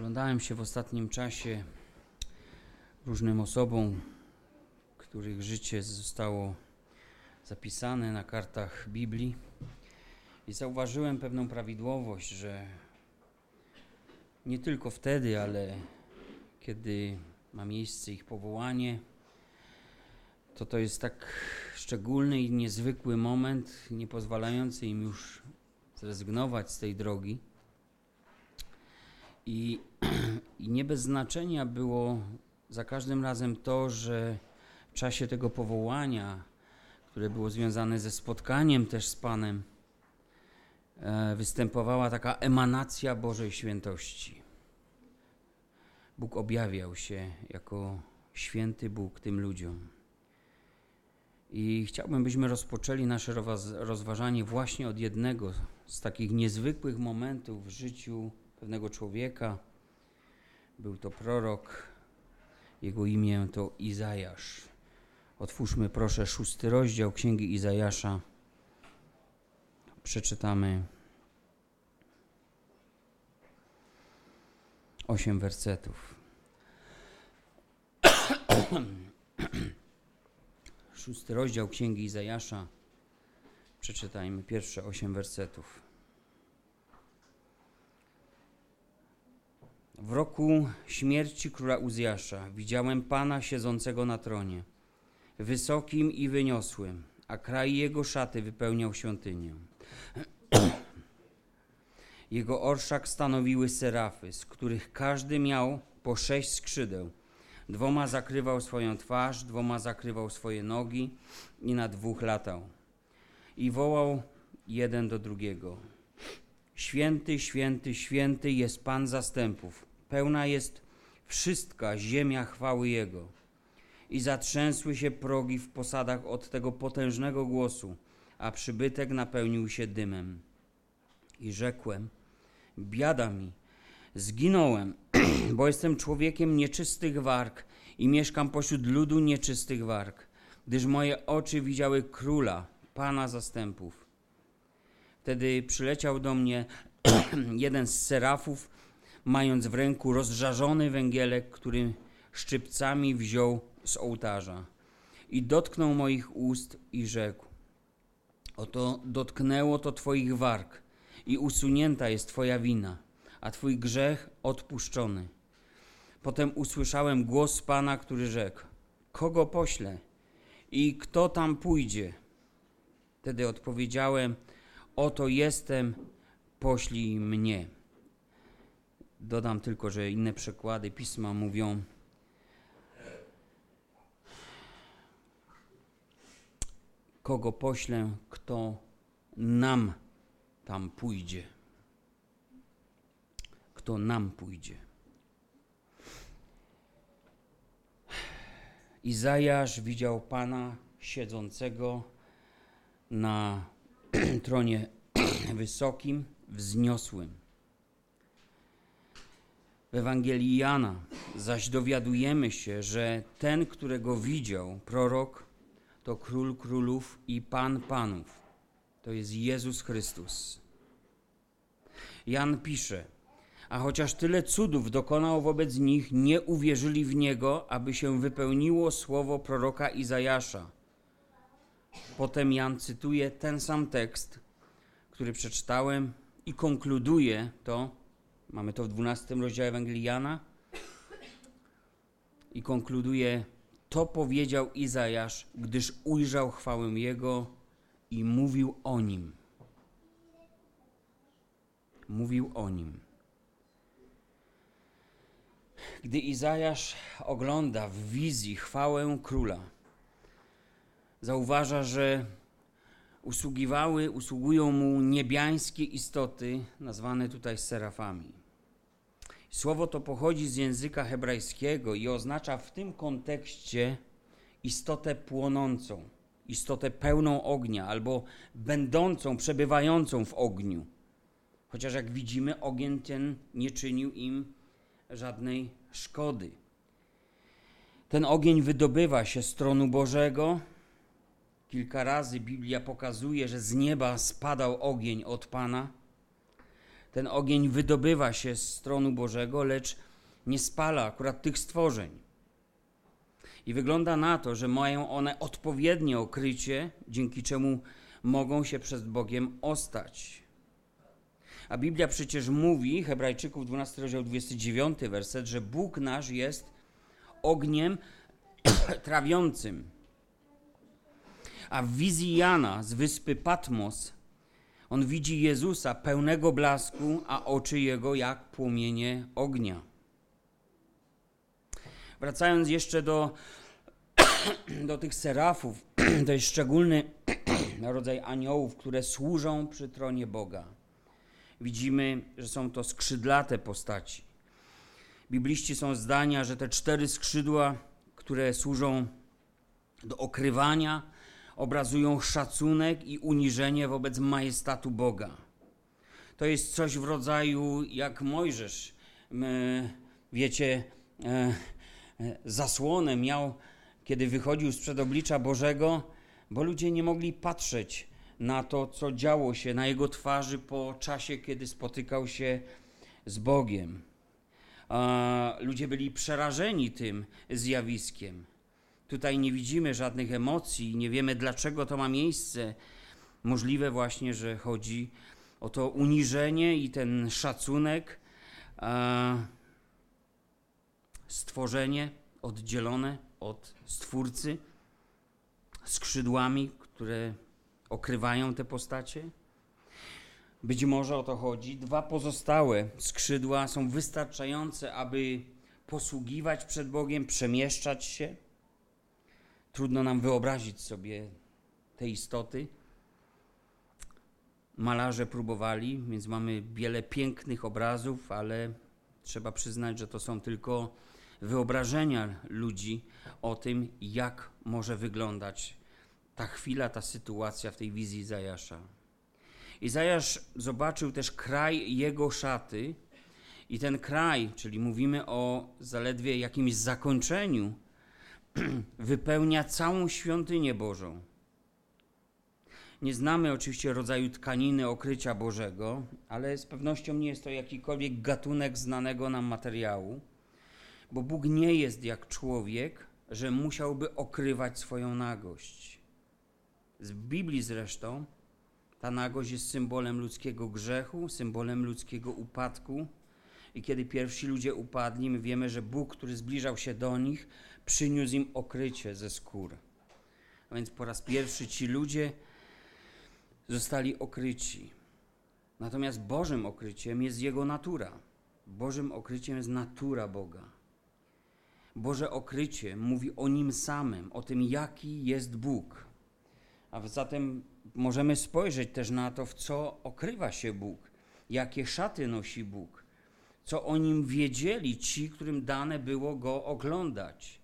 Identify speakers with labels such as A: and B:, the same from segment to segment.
A: Przyglądałem się w ostatnim czasie różnym osobom, których życie zostało zapisane na kartach Biblii i zauważyłem pewną prawidłowość, że nie tylko wtedy, ale kiedy ma miejsce ich powołanie, to to jest tak szczególny i niezwykły moment, nie pozwalający im już zrezygnować z tej drogi. I, I nie bez znaczenia było za każdym razem to, że w czasie tego powołania, które było związane ze spotkaniem też z Panem, e, występowała taka emanacja Bożej świętości. Bóg objawiał się jako święty Bóg tym ludziom. I chciałbym, byśmy rozpoczęli nasze rozważanie właśnie od jednego z takich niezwykłych momentów w życiu pewnego człowieka. Był to prorok, jego imię to Izajasz. Otwórzmy proszę szósty rozdział Księgi Izajasza. Przeczytamy osiem wersetów. Szósty rozdział Księgi Izajasza. Przeczytajmy pierwsze osiem wersetów. W roku śmierci króla Uzjasza widziałem Pana siedzącego na tronie, wysokim i wyniosłym, a kraj jego szaty wypełniał świątynię. Jego orszak stanowiły serafy, z których każdy miał po sześć skrzydeł. Dwoma zakrywał swoją twarz, dwoma zakrywał swoje nogi i na dwóch latał. I wołał jeden do drugiego: Święty, święty, święty jest Pan zastępów pełna jest wszystka ziemia chwały Jego. I zatrzęsły się progi w posadach od tego potężnego głosu, a przybytek napełnił się dymem. I rzekłem: Biada mi, zginąłem, bo jestem człowiekiem nieczystych warg i mieszkam pośród ludu nieczystych warg, gdyż moje oczy widziały króla, pana zastępów. Wtedy przyleciał do mnie jeden z serafów mając w ręku rozżarzony węgielek, który szczypcami wziął z ołtarza. I dotknął moich ust i rzekł: Oto dotknęło to Twoich warg, i usunięta jest Twoja wina, a Twój grzech odpuszczony. Potem usłyszałem głos Pana, który rzekł: Kogo poślę i kto tam pójdzie? Wtedy odpowiedziałem: Oto jestem, poślij mnie. Dodam tylko, że inne przekłady pisma mówią, kogo poślę, kto nam tam pójdzie. Kto nam pójdzie. Izajasz widział Pana siedzącego na tronie wysokim, wzniosłym. W Ewangelii Jana zaś dowiadujemy się, że ten, którego widział prorok, to król królów i pan panów. To jest Jezus Chrystus. Jan pisze, a chociaż tyle cudów dokonał wobec nich, nie uwierzyli w niego, aby się wypełniło słowo proroka Izajasza. Potem Jan cytuje ten sam tekst, który przeczytałem i konkluduje to Mamy to w 12 rozdziale Ewangelii Jana. I konkluduje, to powiedział Izajasz, gdyż ujrzał chwałę Jego i mówił o Nim. Mówił o Nim. Gdy Izajasz ogląda w wizji chwałę króla, zauważa, że usługiwały, usługują mu niebiańskie istoty, nazwane tutaj serafami. Słowo to pochodzi z języka hebrajskiego i oznacza w tym kontekście istotę płonącą, istotę pełną ognia albo będącą, przebywającą w ogniu. Chociaż jak widzimy, ogień ten nie czynił im żadnej szkody. Ten ogień wydobywa się z tronu Bożego. Kilka razy Biblia pokazuje, że z nieba spadał ogień od Pana Ten ogień wydobywa się z stronu Bożego, lecz nie spala akurat tych stworzeń. I wygląda na to, że mają one odpowiednie okrycie, dzięki czemu mogą się przed Bogiem ostać. A Biblia przecież mówi, Hebrajczyków 12 rozdział 29 werset, że Bóg nasz jest ogniem trawiącym. A w wizji Jana z wyspy Patmos on widzi Jezusa pełnego blasku, a oczy jego jak płomienie ognia. Wracając jeszcze do, do tych serafów, to jest szczególny rodzaj aniołów, które służą przy tronie Boga. Widzimy, że są to skrzydlate postaci. Bibliści są zdania, że te cztery skrzydła, które służą do okrywania, obrazują szacunek i uniżenie wobec majestatu Boga. To jest coś w rodzaju jak Mojżesz. Wiecie, e, e, zasłonę miał, kiedy wychodził z oblicza Bożego, bo ludzie nie mogli patrzeć na to, co działo się na jego twarzy po czasie, kiedy spotykał się z Bogiem. Ludzie byli przerażeni tym zjawiskiem. Tutaj nie widzimy żadnych emocji, nie wiemy dlaczego to ma miejsce. Możliwe właśnie, że chodzi o to uniżenie i ten szacunek, stworzenie oddzielone od Stwórcy, skrzydłami, które okrywają te postacie. Być może o to chodzi. Dwa pozostałe skrzydła są wystarczające, aby posługiwać przed Bogiem, przemieszczać się. Trudno nam wyobrazić sobie te istoty. Malarze próbowali, więc mamy wiele pięknych obrazów, ale trzeba przyznać, że to są tylko wyobrażenia ludzi o tym, jak może wyglądać ta chwila, ta sytuacja w tej wizji Zajasza. Izajasz zobaczył też kraj jego szaty, i ten kraj, czyli mówimy o zaledwie jakimś zakończeniu, wypełnia całą świątynię Bożą. Nie znamy oczywiście rodzaju tkaniny okrycia Bożego, ale z pewnością nie jest to jakikolwiek gatunek znanego nam materiału, bo Bóg nie jest jak człowiek, że musiałby okrywać swoją nagość. W Biblii zresztą ta nagość jest symbolem ludzkiego grzechu, symbolem ludzkiego upadku. I kiedy pierwsi ludzie upadli, my wiemy, że Bóg, który zbliżał się do nich, przyniósł im okrycie ze skór. A więc po raz pierwszy ci ludzie zostali okryci. Natomiast Bożym okryciem jest Jego natura. Bożym okryciem jest natura Boga. Boże okrycie mówi o Nim samym, o tym, jaki jest Bóg. A zatem możemy spojrzeć też na to, w co okrywa się Bóg, jakie szaty nosi Bóg, co o nim wiedzieli ci, którym dane było go oglądać.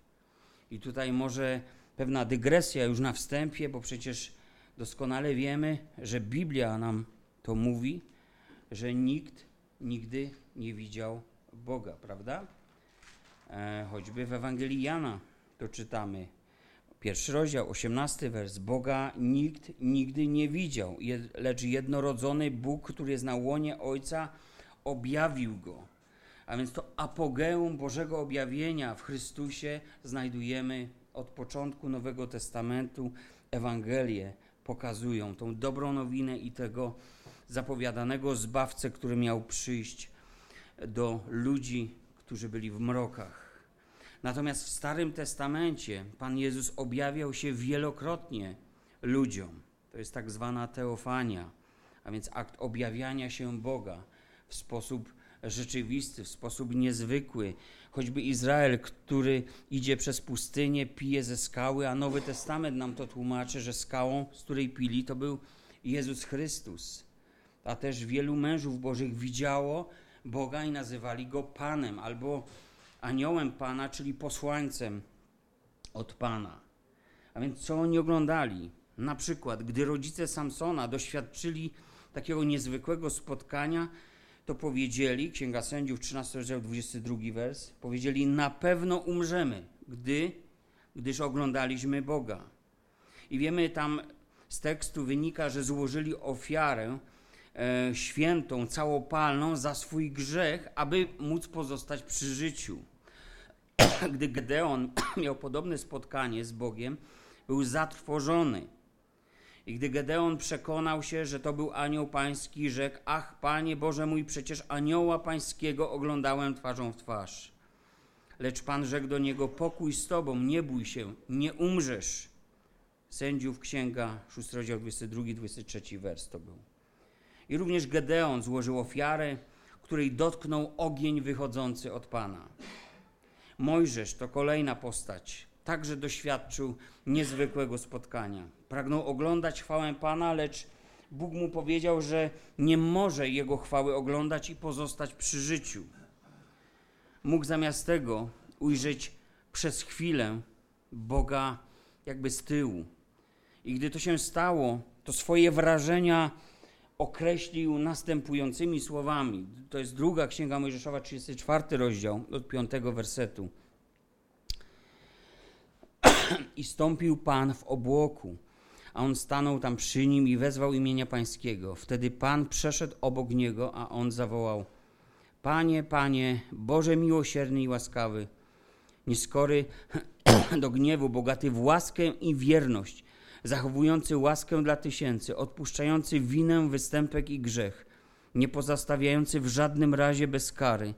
A: I tutaj może pewna dygresja już na wstępie, bo przecież doskonale wiemy, że Biblia nam to mówi, że nikt nigdy nie widział Boga, prawda? E, choćby w Ewangelii Jana to czytamy. Pierwszy rozdział, osiemnasty wers. Boga nikt nigdy nie widział, lecz jednorodzony Bóg, który jest na łonie Ojca, objawił go. A więc to apogeum Bożego objawienia w Chrystusie znajdujemy od początku Nowego Testamentu. Ewangelie pokazują tą dobrą nowinę i tego zapowiadanego zbawcę, który miał przyjść do ludzi, którzy byli w mrokach. Natomiast w Starym Testamencie Pan Jezus objawiał się wielokrotnie ludziom. To jest tak zwana teofania, a więc akt objawiania się Boga w sposób rzeczywisty, w sposób niezwykły. Choćby Izrael, który idzie przez pustynię, pije ze skały, a Nowy Testament nam to tłumaczy, że skałą, z której pili, to był Jezus Chrystus. A też wielu mężów Bożych widziało Boga i nazywali go Panem albo aniołem Pana, czyli posłańcem od Pana. A więc co oni oglądali? Na przykład, gdy rodzice Samsona doświadczyli takiego niezwykłego spotkania, to powiedzieli, Księga Sędziów, 13 rozdział, 22 wers, powiedzieli, na pewno umrzemy, gdy, gdyż oglądaliśmy Boga. I wiemy tam z tekstu wynika, że złożyli ofiarę e, świętą, całopalną za swój grzech, aby móc pozostać przy życiu. Gdy Gedeon miał podobne spotkanie z Bogiem, był zatrwożony. I gdy Gedeon przekonał się, że to był anioł pański, rzekł: Ach, panie Boże mój, przecież anioła pańskiego oglądałem twarzą w twarz. Lecz pan rzekł do niego: Pokój z tobą, nie bój się, nie umrzesz. Sędziów Księga, 6 rozdział 22-23 wers to był. I również Gedeon złożył ofiarę, której dotknął ogień wychodzący od Pana. Mojżesz to kolejna postać, także doświadczył niezwykłego spotkania. Pragnął oglądać chwałę Pana, lecz Bóg mu powiedział, że nie może jego chwały oglądać i pozostać przy życiu. Mógł zamiast tego ujrzeć przez chwilę Boga jakby z tyłu. I gdy to się stało, to swoje wrażenia określił następującymi słowami. To jest druga Księga Mojżeszowa, 34 rozdział, od 5 wersetu. I stąpił Pan w obłoku, a on stanął tam przy nim i wezwał imienia Pańskiego. Wtedy Pan przeszedł obok niego, a on zawołał: Panie, Panie, Boże miłosierny i łaskawy, nieskory do gniewu, bogaty w łaskę i wierność, zachowujący łaskę dla tysięcy, odpuszczający winę, występek i grzech, nie pozostawiający w żadnym razie bez kary,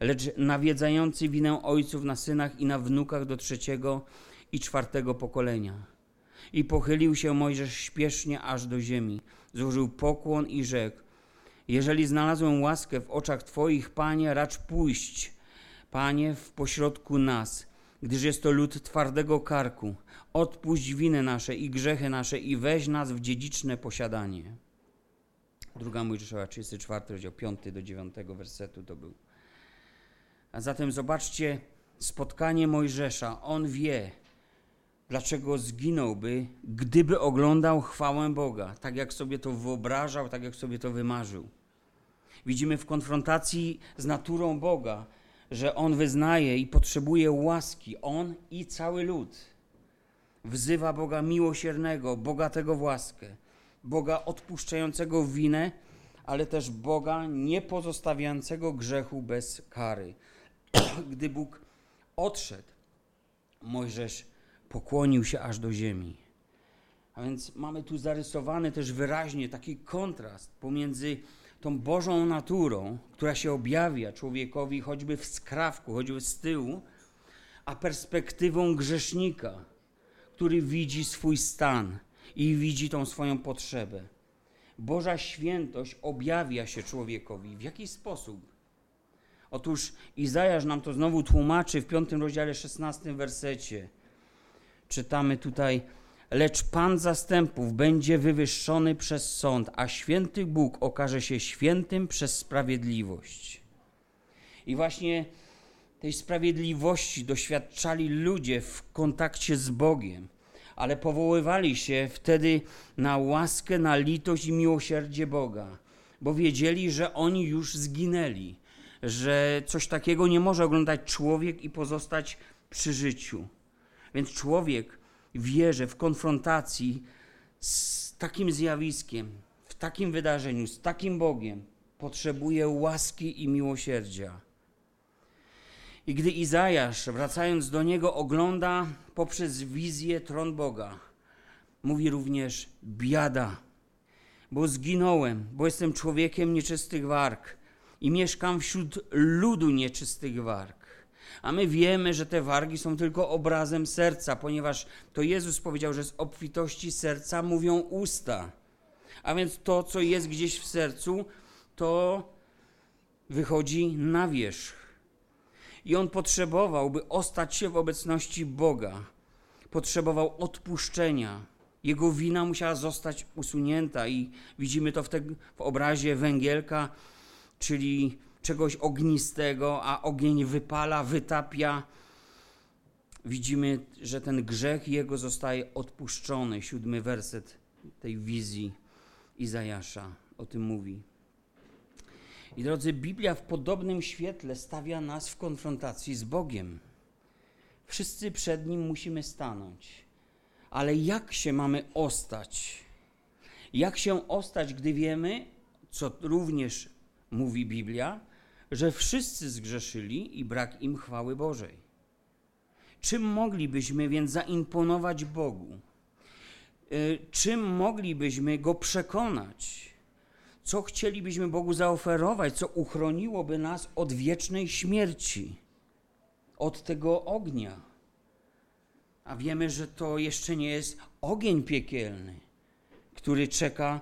A: lecz nawiedzający winę ojców na synach i na wnukach do trzeciego i czwartego pokolenia. I pochylił się Mojżesz śpiesznie aż do ziemi, złożył pokłon i rzekł: Jeżeli znalazłem łaskę w oczach Twoich, Panie, racz pójść, Panie, w pośrodku nas, gdyż jest to lud twardego karku. Odpuść winy nasze i grzechy nasze i weź nas w dziedziczne posiadanie. Druga Mojżeszowa, 34, rozdział 5 do 9 wersetu to był. A zatem zobaczcie spotkanie Mojżesza. On wie, dlaczego zginąłby, gdyby oglądał chwałę Boga, tak jak sobie to wyobrażał, tak jak sobie to wymarzył. Widzimy w konfrontacji z naturą Boga, że On wyznaje i potrzebuje łaski, On i cały lud. Wzywa Boga miłosiernego, bogatego w łaskę, Boga odpuszczającego winę, ale też Boga nie pozostawiającego grzechu bez kary. Gdy Bóg odszedł, Mojżesz pokłonił się aż do ziemi. A więc mamy tu zarysowany też wyraźnie taki kontrast pomiędzy tą Bożą naturą, która się objawia człowiekowi choćby w skrawku, choćby z tyłu, a perspektywą grzesznika, który widzi swój stan i widzi tą swoją potrzebę. Boża świętość objawia się człowiekowi. W jaki sposób? Otóż Izajasz nam to znowu tłumaczy w piątym rozdziale, szesnastym wersecie. Czytamy tutaj, lecz Pan zastępów będzie wywyższony przez sąd, a święty Bóg okaże się świętym przez sprawiedliwość. I właśnie tej sprawiedliwości doświadczali ludzie w kontakcie z Bogiem, ale powoływali się wtedy na łaskę, na litość i miłosierdzie Boga, bo wiedzieli, że oni już zginęli, że coś takiego nie może oglądać człowiek i pozostać przy życiu. Więc człowiek wierzy w konfrontacji z takim zjawiskiem, w takim wydarzeniu, z takim Bogiem, potrzebuje łaski i miłosierdzia. I gdy Izajasz, wracając do niego, ogląda poprzez wizję tron Boga, mówi również: Biada, bo zginąłem, bo jestem człowiekiem nieczystych warg i mieszkam wśród ludu nieczystych warg. A my wiemy, że te wargi są tylko obrazem serca, ponieważ to Jezus powiedział, że z obfitości serca mówią usta. A więc to, co jest gdzieś w sercu, to wychodzi na wierzch. I on potrzebował, by ostać się w obecności Boga. Potrzebował odpuszczenia. Jego wina musiała zostać usunięta, i widzimy to w, te, w obrazie węgielka, czyli czegoś ognistego, a ogień wypala, wytapia. Widzimy, że ten grzech jego zostaje odpuszczony. Siódmy werset tej wizji Izajasza o tym mówi. I drodzy, Biblia w podobnym świetle stawia nas w konfrontacji z Bogiem. Wszyscy przed Nim musimy stanąć. Ale jak się mamy ostać? Jak się ostać, gdy wiemy, co również mówi Biblia, że wszyscy zgrzeszyli i brak im chwały Bożej. Czym moglibyśmy więc zaimponować Bogu? Y, czym moglibyśmy Go przekonać? Co chcielibyśmy Bogu zaoferować, co uchroniłoby nas od wiecznej śmierci, od tego ognia? A wiemy, że to jeszcze nie jest ogień piekielny, który czeka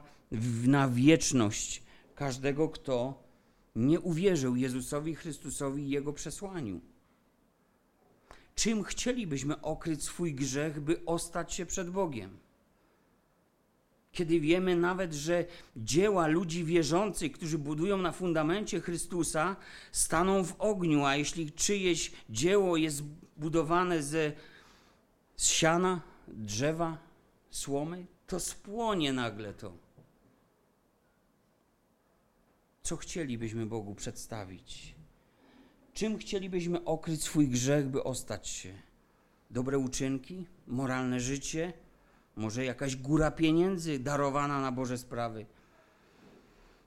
A: na wieczność każdego, kto nie uwierzył Jezusowi Chrystusowi i Jego przesłaniu. Czym chcielibyśmy okryć swój grzech, by ostać się przed Bogiem? Kiedy wiemy nawet, że dzieła ludzi wierzących, którzy budują na fundamencie Chrystusa, staną w ogniu, a jeśli czyjeś dzieło jest budowane ze, z siana, drzewa, słomy, to spłonie nagle to. Co chcielibyśmy Bogu przedstawić? Czym chcielibyśmy okryć swój grzech, by ostać się? Dobre uczynki, moralne życie, może jakaś góra pieniędzy darowana na Boże sprawy.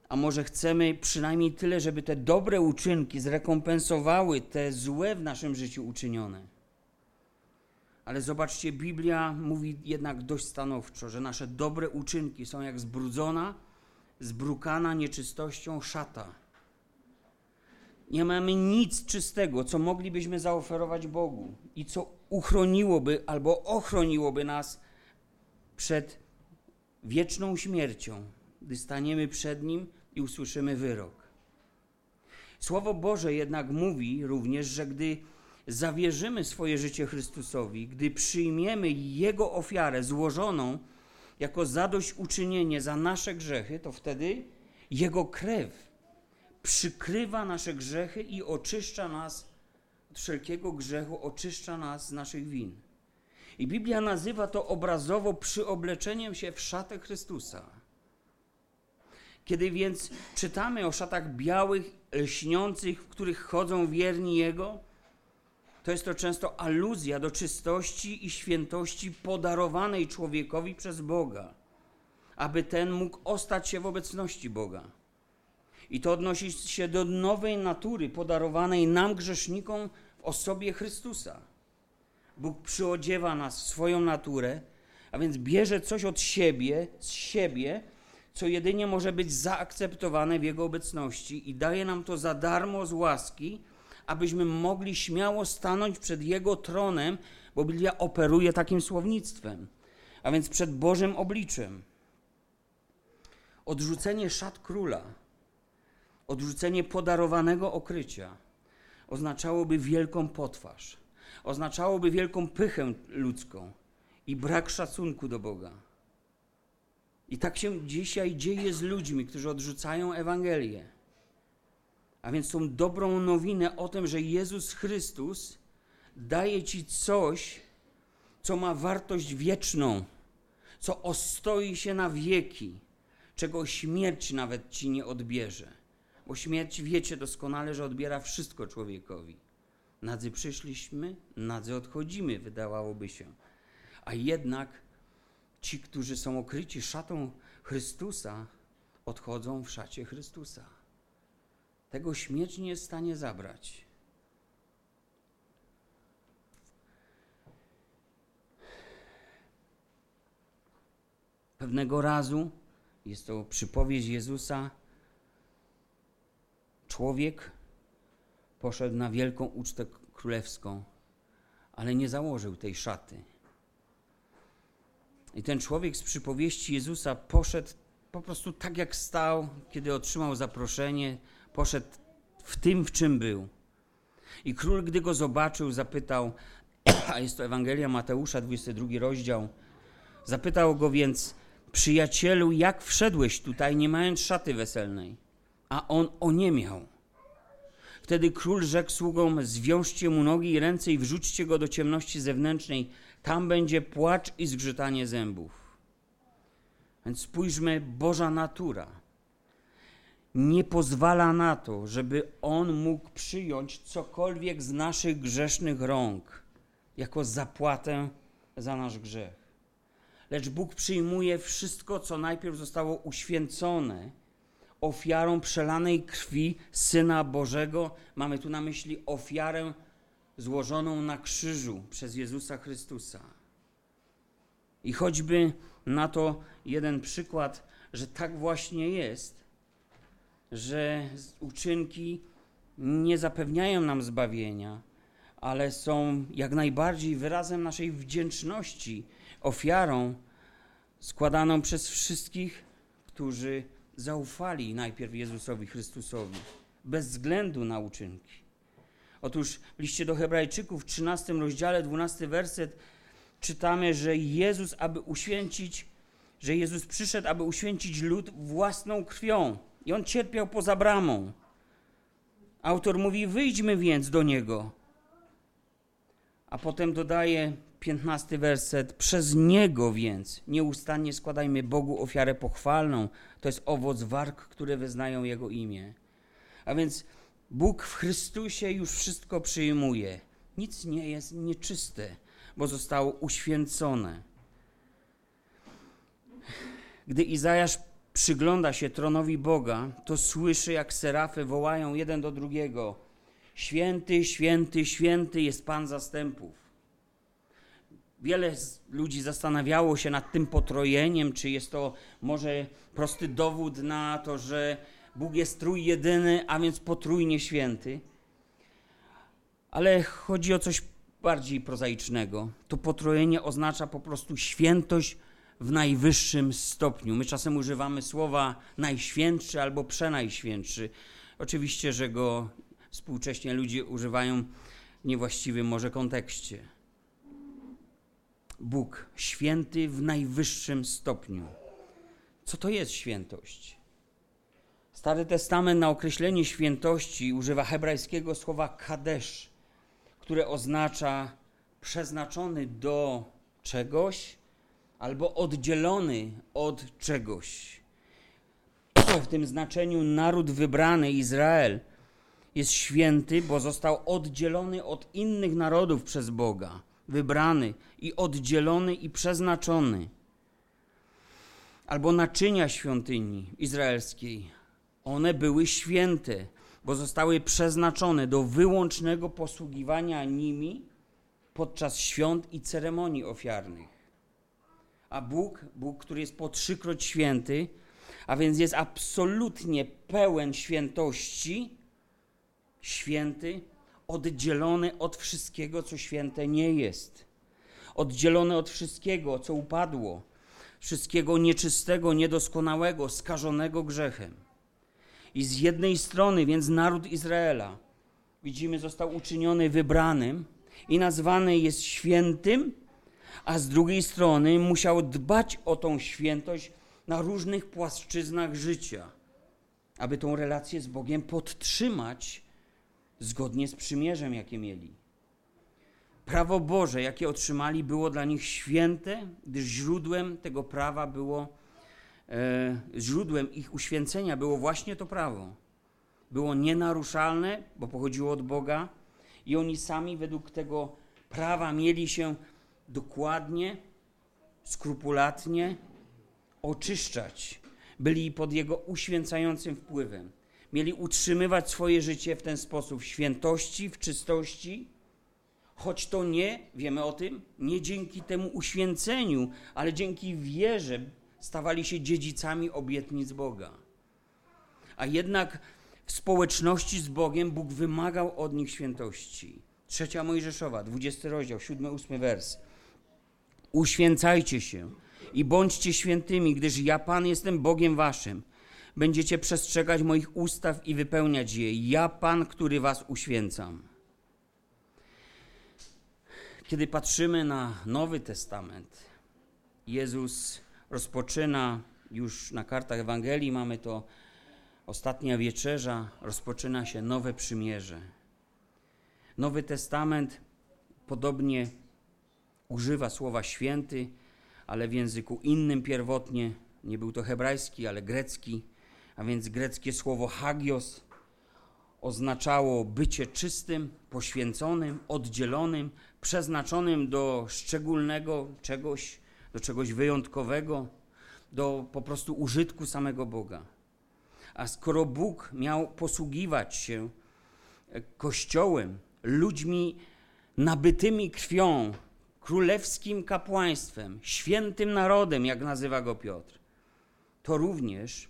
A: A może chcemy przynajmniej tyle, żeby te dobre uczynki zrekompensowały te złe w naszym życiu uczynione. Ale zobaczcie, Biblia mówi jednak dość stanowczo, że nasze dobre uczynki są jak zbrudzona, zbrukana nieczystością szata. Nie mamy nic czystego, co moglibyśmy zaoferować Bogu i co uchroniłoby albo ochroniłoby nas przed wieczną śmiercią, gdy staniemy przed Nim i usłyszymy wyrok. Słowo Boże jednak mówi również, że gdy zawierzymy swoje życie Chrystusowi, gdy przyjmiemy Jego ofiarę złożoną jako zadośćuczynienie za nasze grzechy, to wtedy Jego krew przykrywa nasze grzechy i oczyszcza nas od wszelkiego grzechu, oczyszcza nas z naszych win. I Biblia nazywa to obrazowo przyobleczeniem się w szatę Chrystusa. Kiedy więc czytamy o szatach białych, lśniących, w których chodzą wierni Jego, to jest to często aluzja do czystości i świętości podarowanej człowiekowi przez Boga, aby ten mógł ostać się w obecności Boga. I to odnosi się do nowej natury podarowanej nam grzesznikom w osobie Chrystusa. Bóg przyodziewa nas w swoją naturę, a więc bierze coś od siebie, z siebie, co jedynie może być zaakceptowane w Jego obecności i daje nam to za darmo z łaski, abyśmy mogli śmiało stanąć przed Jego tronem, bo Biblia operuje takim słownictwem, a więc przed Bożym obliczem. Odrzucenie szat króla, odrzucenie podarowanego okrycia oznaczałoby wielką potwarz, oznaczałoby wielką pychę ludzką i brak szacunku do Boga. I tak się dzisiaj dzieje z ludźmi, którzy odrzucają Ewangelię a więc tą dobrą nowinę o tym, że Jezus Chrystus daje ci coś, co ma wartość wieczną, co ostoi się na wieki, czego śmierć nawet ci nie odbierze. Bo śmierć wiecie doskonale, że odbiera wszystko człowiekowi. Nadzy przyszliśmy, nadzy odchodzimy, wydawałoby się. A jednak ci, którzy są okryci szatą Chrystusa, odchodzą w szacie Chrystusa. Tego śmierć nie jest w stanie zabrać. Pewnego razu, jest to przypowieść Jezusa, człowiek poszedł na wielką ucztę królewską, ale nie założył tej szaty. I ten człowiek z przypowieści Jezusa poszedł po prostu tak, jak stał, kiedy otrzymał zaproszenie, poszedł w tym, w czym był. I król, gdy go zobaczył, zapytał, a jest to Ewangelia Mateusza, 22 rozdział, zapytał go więc, przyjacielu, jak wszedłeś tutaj, nie mając szaty weselnej? A on o nie miał. Wtedy król rzekł sługom, zwiążcie mu nogi i ręce i wrzućcie go do ciemności zewnętrznej, tam będzie płacz i zgrzytanie zębów. Więc spójrzmy, Boża natura nie pozwala na to, żeby On mógł przyjąć cokolwiek z naszych grzesznych rąk jako zapłatę za nasz grzech. Lecz Bóg przyjmuje wszystko, co najpierw zostało uświęcone, ofiarą przelanej krwi Syna Bożego. Mamy tu na myśli ofiarę złożoną na krzyżu przez Jezusa Chrystusa. I choćby na to jeden przykład, że tak właśnie jest, że uczynki nie zapewniają nam zbawienia, ale są jak najbardziej wyrazem naszej wdzięczności, ofiarą składaną przez wszystkich, którzy zaufali najpierw Jezusowi Chrystusowi, bez względu na uczynki. Otóż w liście do Hebrajczyków w 13 rozdziale, 12 werset czytamy, że Jezus, aby uświęcić, że Jezus przyszedł, aby uświęcić lud własną krwią. I on cierpiał poza bramą. Autor mówi: Wyjdźmy więc do niego. A potem dodaje 15 werset: Przez niego więc nieustannie składajmy Bogu ofiarę pochwalną. To jest owoc warg, które wyznają jego imię. A więc Bóg w Chrystusie już wszystko przyjmuje. Nic nie jest nieczyste, bo zostało uświęcone. Gdy Izajasz przygląda się tronowi Boga, to słyszy, jak serafy wołają jeden do drugiego: Święty, święty, święty jest Pan zastępów. Wiele ludzi zastanawiało się nad tym potrojeniem, czy jest to może prosty dowód na to, że Bóg jest trójjedyny, a więc potrójnie święty. Ale chodzi o coś bardziej prozaicznego. To potrojenie oznacza po prostu świętość w najwyższym stopniu. My czasem używamy słowa najświętszy albo przenajświętszy. Oczywiście, że go współcześnie ludzie używają w niewłaściwym może kontekście. Bóg święty w najwyższym stopniu. Co to jest świętość? Stary Testament na określenie świętości używa hebrajskiego słowa kadesz, które oznacza przeznaczony do czegoś albo oddzielony od czegoś. W tym znaczeniu naród wybrany Izrael jest święty, bo został oddzielony od innych narodów przez Boga, wybrany i oddzielony i przeznaczony. Albo naczynia świątyni izraelskiej. One były święte, bo zostały przeznaczone do wyłącznego posługiwania nimi podczas świąt i ceremonii ofiarnych a Bóg, Bóg, który jest po trzykroć święty, a więc jest absolutnie pełen świętości, święty, oddzielony od wszystkiego, co święte nie jest. Oddzielony od wszystkiego, co upadło, wszystkiego nieczystego, niedoskonałego, skażonego grzechem. I z jednej strony, więc naród Izraela, widzimy, został uczyniony wybranym i nazwany jest świętym, a z drugiej strony musiał dbać o tą świętość na różnych płaszczyznach życia, aby tą relację z Bogiem podtrzymać zgodnie z przymierzem, jakie mieli. Prawo Boże, jakie otrzymali, było dla nich święte, gdyż źródłem tego prawa było, e, źródłem ich uświęcenia było właśnie to prawo. Było nienaruszalne, bo pochodziło od Boga, i oni sami według tego prawa mieli się dokładnie, skrupulatnie oczyszczać. Byli pod jego uświęcającym wpływem. Mieli utrzymywać swoje życie w ten sposób w świętości, w czystości, choć to nie, wiemy o tym, nie dzięki temu uświęceniu, ale dzięki wierze stawali się dziedzicami obietnic Boga. A jednak w społeczności z Bogiem Bóg wymagał od nich świętości. Trzecia Mojżeszowa, 20 rozdział, 7-8 wers. Uświęcajcie się i bądźcie świętymi, gdyż ja, Pan, jestem Bogiem waszym. Będziecie przestrzegać moich ustaw i wypełniać je. Ja, Pan, który was uświęcam. Kiedy patrzymy na Nowy Testament, Jezus rozpoczyna już na kartach Ewangelii, mamy to ostatnia wieczerza, rozpoczyna się nowe przymierze. Nowy Testament, podobnie używa słowa święty, ale w języku innym pierwotnie. Nie był to hebrajski, ale grecki, a więc greckie słowo hagios oznaczało bycie czystym, poświęconym, oddzielonym, przeznaczonym do szczególnego czegoś, do czegoś wyjątkowego, do po prostu użytku samego Boga. A skoro Bóg miał posługiwać się e, Kościołem, ludźmi nabytymi krwią, królewskim kapłaństwem, świętym narodem, jak nazywa go Piotr, to również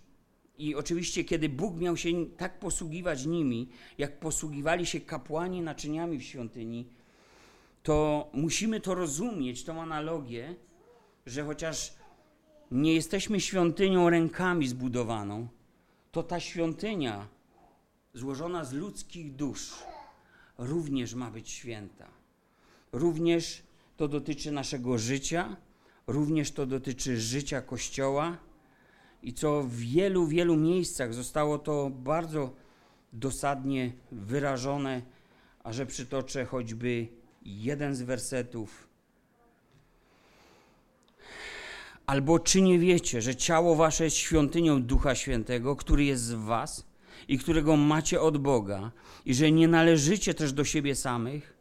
A: i oczywiście, kiedy Bóg miał się tak posługiwać nimi, jak posługiwali się kapłani naczyniami w świątyni, to musimy to rozumieć, tą analogię, że chociaż nie jesteśmy świątynią rękami zbudowaną, to ta świątynia złożona z ludzkich dusz również ma być święta. Również to dotyczy naszego życia, również to dotyczy życia Kościoła i co w wielu, wielu miejscach zostało to bardzo dosadnie wyrażone, a że przytoczę choćby jeden z wersetów. Albo czy nie wiecie, że ciało wasze jest świątynią Ducha Świętego, który jest w was i którego macie od Boga, i że nie należycie też do siebie samych?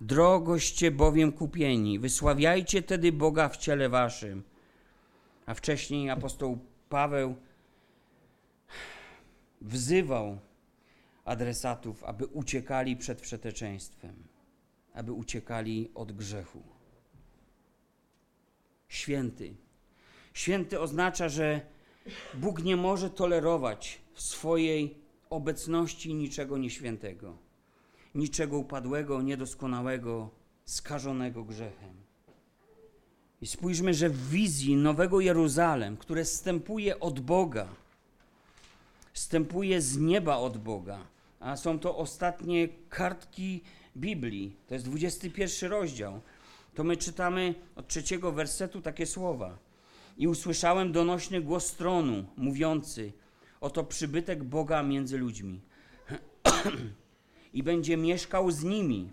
A: Drogoście bowiem kupieni, wysławiajcie tedy Boga w ciele waszym. A wcześniej apostoł Paweł wzywał adresatów, aby uciekali przed przeteczeństwem, aby uciekali od grzechu. Święty. Święty oznacza, że Bóg nie może tolerować w swojej obecności niczego nieświętego, niczego upadłego, niedoskonałego, skażonego grzechem. I spójrzmy, że w wizji Nowego Jeruzalem, które stępuje od Boga, stępuje z nieba od Boga, a są to ostatnie kartki Biblii, to jest 21 rozdział, to my czytamy od trzeciego wersetu takie słowa. I usłyszałem donośny głos tronu, mówiący, oto przybytek Boga między ludźmi. I będzie mieszkał z nimi.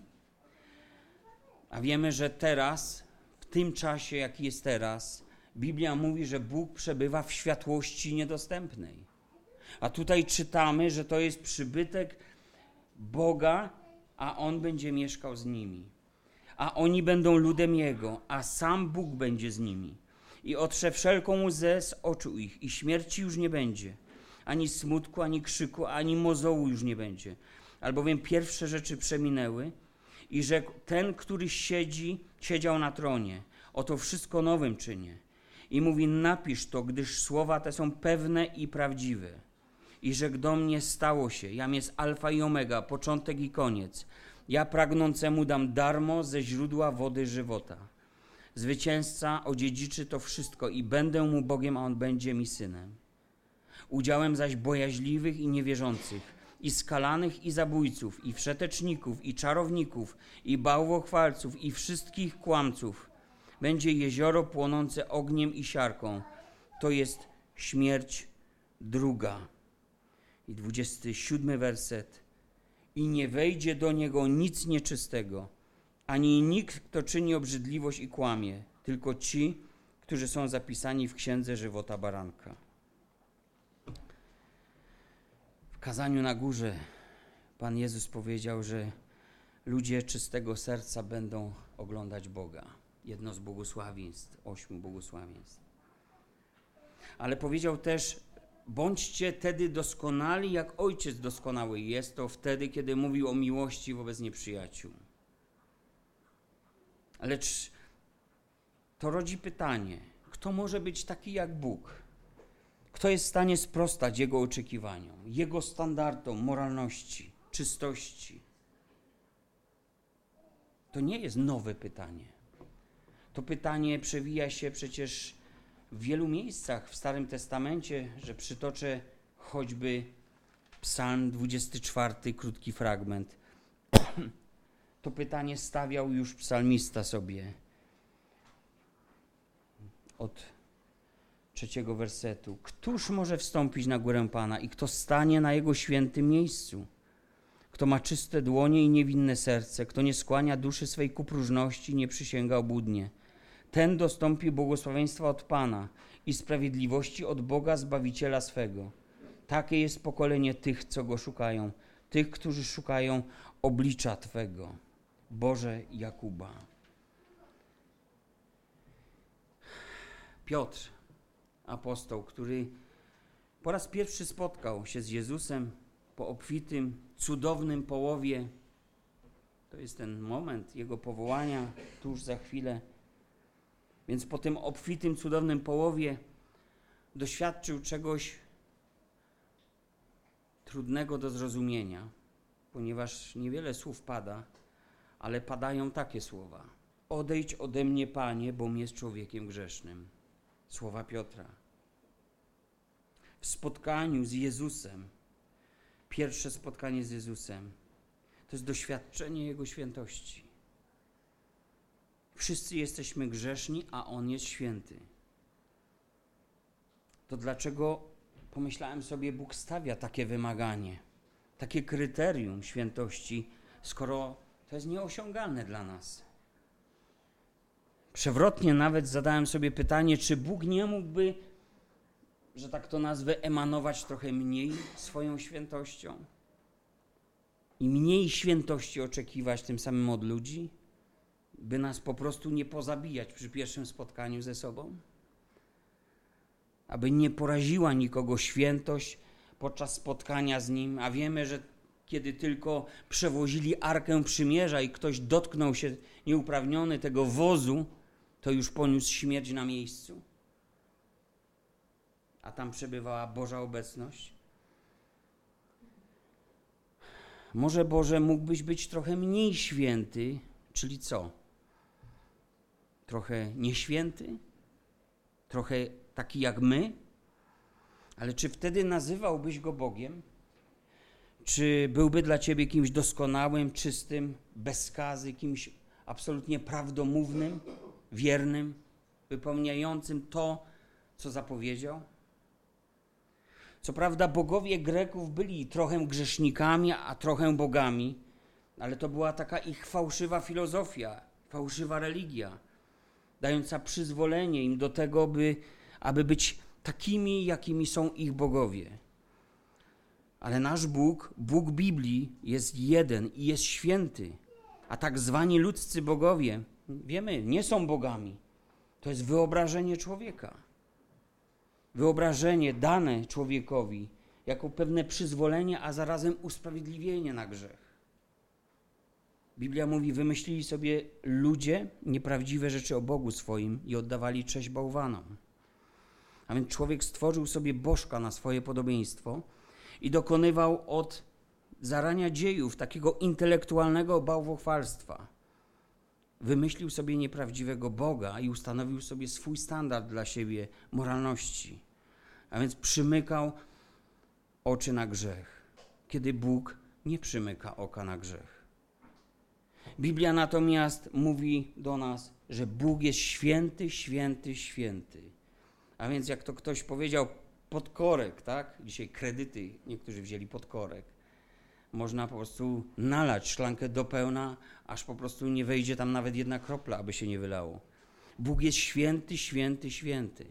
A: A wiemy, że teraz tym czasie, jaki jest teraz, Biblia mówi, że Bóg przebywa w światłości niedostępnej. A tutaj czytamy, że to jest przybytek Boga, a On będzie mieszkał z nimi. A oni będą ludem Jego, a sam Bóg będzie z nimi. I otrze wszelką łzę z oczu ich, i śmierci już nie będzie. Ani smutku, ani krzyku, ani mozołu już nie będzie. Albowiem pierwsze rzeczy przeminęły, i rzekł, ten, który siedzi, siedział na tronie, oto wszystko nowym czynię. I mówi, napisz to, gdyż słowa te są pewne i prawdziwe. I rzekł do mnie, stało się, jam jest alfa i omega, początek i koniec. Ja pragnącemu dam darmo ze źródła wody żywota. Zwycięzca odziedziczy to wszystko i będę mu Bogiem, a on będzie mi synem. Udziałem zaś bojaźliwych i niewierzących, i skalanych i zabójców, i wszeteczników, i czarowników, i bałwochwalców, i wszystkich kłamców. Będzie jezioro płonące ogniem i siarką. To jest śmierć druga. I 27 werset. I nie wejdzie do niego nic nieczystego, ani nikt, kto czyni obrzydliwość i kłamie, tylko ci, którzy są zapisani w księdze żywota baranka. Kazaniu na górze Pan Jezus powiedział, że ludzie czystego serca będą oglądać Boga. Jedno z błogosławieństw, ośmiu błogosławieństw. Ale powiedział też, bądźcie tedy doskonali, jak Ojciec doskonały jest to wtedy, kiedy mówił o miłości wobec nieprzyjaciół. Lecz to rodzi pytanie, kto może być taki jak Bóg? Kto jest w stanie sprostać Jego oczekiwaniom, Jego standardom moralności, czystości? To nie jest nowe pytanie. To pytanie przewija się przecież w wielu miejscach w Starym Testamencie, że przytoczę choćby Psalm 24, krótki fragment. To pytanie stawiał już psalmista sobie od trzeciego wersetu. Któż może wstąpić na górę Pana i kto stanie na Jego świętym miejscu? Kto ma czyste dłonie i niewinne serce, kto nie skłania duszy swej ku próżności, nie przysięga obłudnie. Ten dostąpi błogosławieństwa od Pana i sprawiedliwości od Boga Zbawiciela swego. Takie jest pokolenie tych, co Go szukają, tych, którzy szukają oblicza Twego. Boże Jakuba. Piotr apostoł, który po raz pierwszy spotkał się z Jezusem po obfitym, cudownym połowie. To jest ten moment jego powołania, tuż za chwilę. Więc po tym obfitym, cudownym połowie doświadczył czegoś trudnego do zrozumienia, ponieważ niewiele słów pada, ale padają takie słowa. Odejdź ode mnie, Panie, bo jest człowiekiem grzesznym. Słowa Piotra. Spotkaniu z Jezusem, pierwsze spotkanie z Jezusem, to jest doświadczenie Jego świętości. Wszyscy jesteśmy grzeszni, a On jest święty. To dlaczego pomyślałem sobie, Bóg stawia takie wymaganie, takie kryterium świętości, skoro to jest nieosiągalne dla nas? Przewrotnie nawet zadałem sobie pytanie, czy Bóg nie mógłby, że tak to nazwę, emanować trochę mniej swoją świętością? I mniej świętości oczekiwać tym samym od ludzi? by nas po prostu nie pozabijać przy pierwszym spotkaniu ze sobą? Aby nie poraziła nikogo świętość podczas spotkania z Nim, a wiemy, że kiedy tylko przewozili Arkę Przymierza i ktoś dotknął się nieuprawniony tego wozu, to już poniósł śmierć na miejscu. A tam przebywała Boża obecność. Może Boże, mógłbyś być trochę mniej święty, czyli co? trochę nieświęty, trochę taki jak my, ale czy wtedy nazywałbyś go Bogiem? Czy byłby dla ciebie kimś doskonałym, czystym, bez skazy, kimś absolutnie prawdomównym, wiernym, wypełniającym to, co zapowiedział? Co prawda, bogowie Greków byli trochę grzesznikami, a trochę bogami, ale to była taka ich fałszywa filozofia, fałszywa religia dająca przyzwolenie im do tego, by, aby być takimi, jakimi są ich bogowie. Ale nasz Bóg, Bóg Biblii, jest jeden i jest święty, a tak zwani ludzcy bogowie, wiemy, nie są bogami. To jest wyobrażenie człowieka. Wyobrażenie dane człowiekowi jako pewne przyzwolenie, a zarazem usprawiedliwienie na grzech. Biblia mówi, wymyślili sobie ludzie nieprawdziwe rzeczy o Bogu swoim i oddawali cześć bałwanom. A więc człowiek stworzył sobie bożka na swoje podobieństwo i dokonywał od zarania dziejów takiego intelektualnego bałwochwalstwa. Wymyślił sobie nieprawdziwego Boga i ustanowił sobie swój standard dla siebie moralności. A więc przymykał oczy na grzech, kiedy Bóg nie przymyka oka na grzech. Biblia natomiast mówi do nas, że Bóg jest święty, święty, święty. A więc jak to ktoś powiedział, podkorek, tak? Dzisiaj kredyty niektórzy wzięli podkorek. Można po prostu nalać szklankę do pełna, aż po prostu nie wejdzie tam nawet jedna kropla, aby się nie wylało. Bóg jest święty, święty, święty.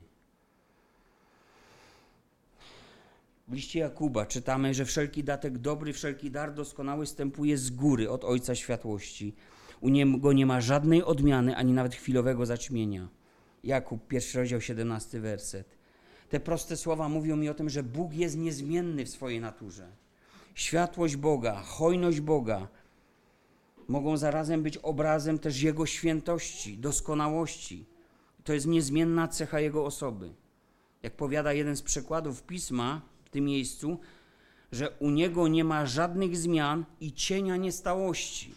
A: W liście Jakuba czytamy, że wszelki datek dobry, wszelki dar doskonały stępuje z góry od Ojca Światłości. U niego nie ma żadnej odmiany, ani nawet chwilowego zaćmienia. Jakub, pierwszy rozdział, 17 werset. Te proste słowa mówią mi o tym, że Bóg jest niezmienny w swojej naturze. Światłość Boga, hojność Boga mogą zarazem być obrazem też Jego świętości, doskonałości. To jest niezmienna cecha Jego osoby. Jak powiada jeden z przykładów pisma, w tym miejscu, że u niego nie ma żadnych zmian i cienia niestałości.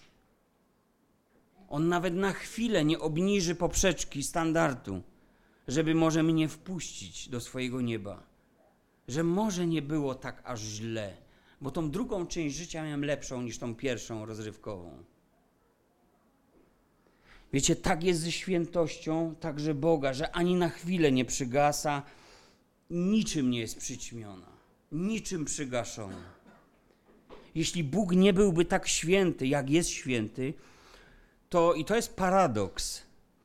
A: On nawet na chwilę nie obniży poprzeczki standardu, żeby może mnie wpuścić do swojego nieba. Że może nie było tak aż źle, bo tą drugą część życia miałem lepszą niż tą pierwszą rozrywkową. Wiecie, tak jest ze świętością także Boga, że ani na chwilę nie przygasa, niczym nie jest przyćmiona niczym przygaszony. Jeśli Bóg nie byłby tak święty, jak jest święty, to i to jest paradoks,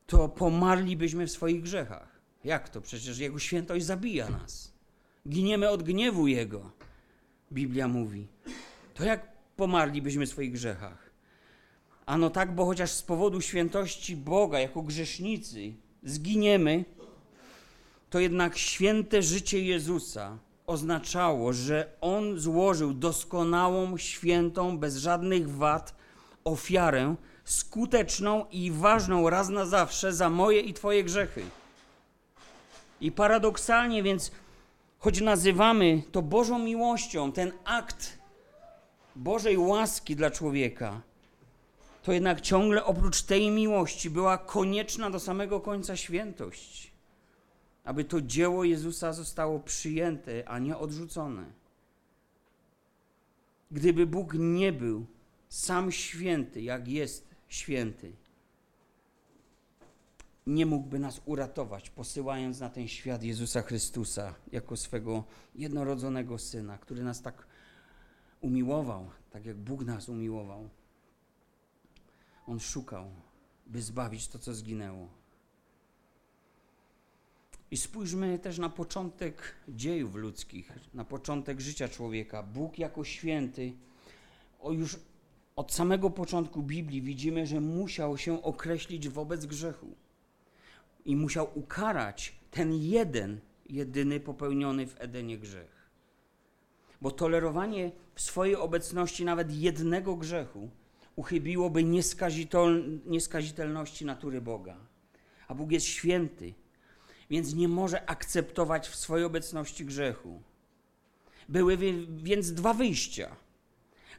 A: to pomarlibyśmy w swoich grzechach. Jak to? Przecież Jego świętość zabija nas. Giniemy od gniewu Jego, Biblia mówi. To jak pomarlibyśmy w swoich grzechach? Ano tak, bo chociaż z powodu świętości Boga, jako grzesznicy, zginiemy, to jednak święte życie Jezusa oznaczało, że On złożył doskonałą, świętą, bez żadnych wad ofiarę, skuteczną i ważną raz na zawsze za moje i Twoje grzechy. I paradoksalnie więc, choć nazywamy to Bożą miłością, ten akt Bożej łaski dla człowieka, to jednak ciągle oprócz tej miłości była konieczna do samego końca świętość, aby to dzieło Jezusa zostało przyjęte, a nie odrzucone. Gdyby Bóg nie był sam święty, jak jest święty, nie mógłby nas uratować, posyłając na ten świat Jezusa Chrystusa jako swego jednorodzonego Syna, który nas tak umiłował, tak jak Bóg nas umiłował. On szukał, by zbawić to, co zginęło. I spójrzmy też na początek dziejów ludzkich, na początek życia człowieka. Bóg jako święty, o już od samego początku Biblii widzimy, że musiał się określić wobec grzechu i musiał ukarać ten jeden, jedyny popełniony w Edenie grzech. Bo tolerowanie w swojej obecności nawet jednego grzechu uchybiłoby nieskazitelności natury Boga. A Bóg jest święty, więc nie może akceptować w swojej obecności grzechu. Były więc dwa wyjścia.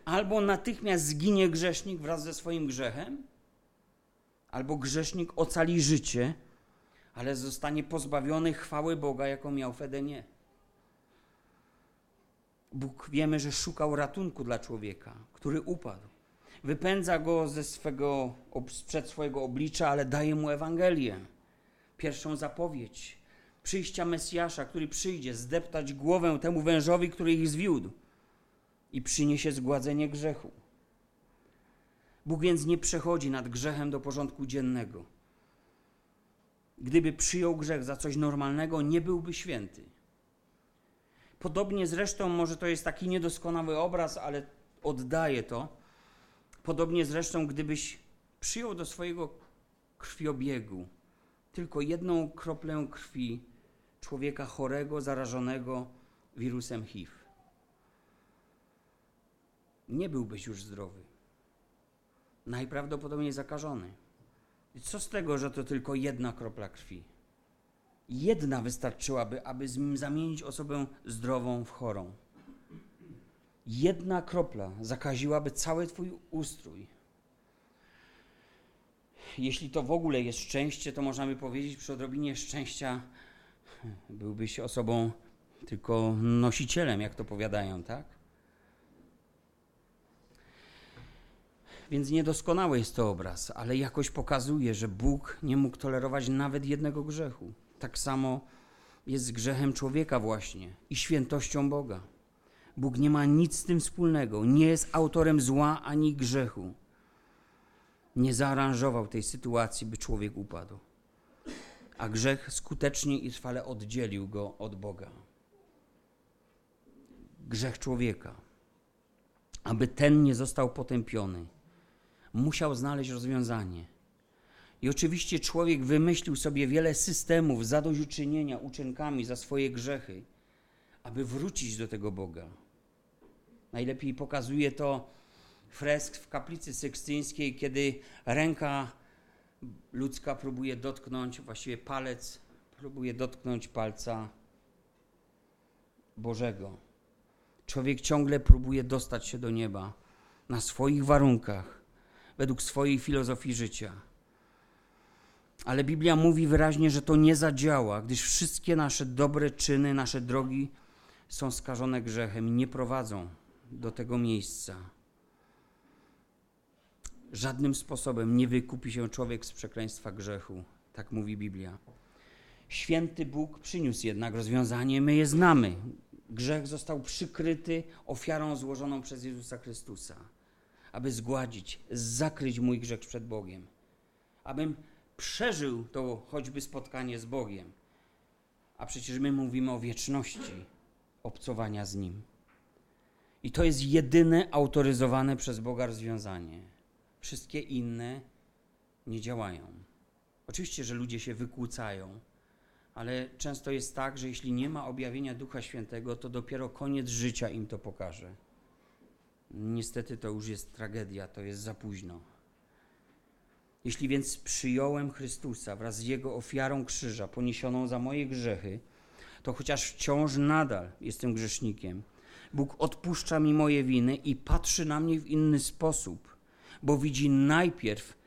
A: Albo natychmiast zginie grzesznik wraz ze swoim grzechem, albo grzesznik ocali życie, ale zostanie pozbawiony chwały Boga, jaką miał w Edenie. Bóg wiemy, że szukał ratunku dla człowieka, który upadł. Wypędza go ze swego, przed swojego oblicza, ale daje mu Ewangelię. Pierwszą zapowiedź przyjścia Mesjasza, który przyjdzie zdeptać głowę temu wężowi, który ich zwiódł i przyniesie zgładzenie grzechu. Bóg więc nie przechodzi nad grzechem do porządku dziennego. Gdyby przyjął grzech za coś normalnego, nie byłby święty. Podobnie zresztą, może to jest taki niedoskonały obraz, ale oddaje to. Podobnie zresztą, gdybyś przyjął do swojego krwiobiegu tylko jedną kroplę krwi człowieka chorego, zarażonego wirusem HIV, nie byłbyś już zdrowy. Najprawdopodobniej zakażony. I co z tego, że to tylko jedna kropla krwi? Jedna wystarczyłaby, aby zamienić osobę zdrową w chorą. Jedna kropla zakaziłaby cały Twój ustrój. Jeśli to w ogóle jest szczęście, to można by powiedzieć, przy odrobinie szczęścia byłbyś osobą tylko nosicielem, jak to powiadają, tak? Więc niedoskonały jest to obraz, ale jakoś pokazuje, że Bóg nie mógł tolerować nawet jednego grzechu. Tak samo jest z grzechem człowieka właśnie i świętością Boga. Bóg nie ma nic z tym wspólnego, nie jest autorem zła ani grzechu. Nie zaaranżował tej sytuacji, by człowiek upadł. A grzech skutecznie i trwale oddzielił go od Boga. Grzech człowieka. Aby ten nie został potępiony, musiał znaleźć rozwiązanie. I oczywiście człowiek wymyślił sobie wiele systemów zadośćuczynienia uczynkami za swoje grzechy, aby wrócić do tego Boga. Najlepiej pokazuje to fresk w kaplicy sykstyńskiej, kiedy ręka ludzka próbuje dotknąć, właściwie palec próbuje dotknąć palca Bożego. Człowiek ciągle próbuje dostać się do nieba na swoich warunkach, według swojej filozofii życia. Ale Biblia mówi wyraźnie, że to nie zadziała, gdyż wszystkie nasze dobre czyny, nasze drogi są skażone grzechem i nie prowadzą do tego miejsca. Żadnym sposobem nie wykupi się człowiek z przekleństwa grzechu, tak mówi Biblia. Święty Bóg przyniósł jednak rozwiązanie, my je znamy. Grzech został przykryty ofiarą złożoną przez Jezusa Chrystusa, aby zgładzić, zakryć mój grzech przed Bogiem, abym przeżył to choćby spotkanie z Bogiem. A przecież my mówimy o wieczności obcowania z Nim. I to jest jedyne autoryzowane przez Boga rozwiązanie. Wszystkie inne nie działają. Oczywiście, że ludzie się wykłócają, Ale często jest tak, że jeśli nie ma objawienia Ducha Świętego, to dopiero koniec życia im to pokaże. Niestety to już jest tragedia, to jest za późno. Jeśli więc przyjąłem Chrystusa wraz z Jego ofiarą krzyża poniesioną za moje grzechy, to chociaż wciąż nadal jestem grzesznikiem, Bóg odpuszcza mi moje winy i patrzy na mnie w inny sposób, bo widzi najpierw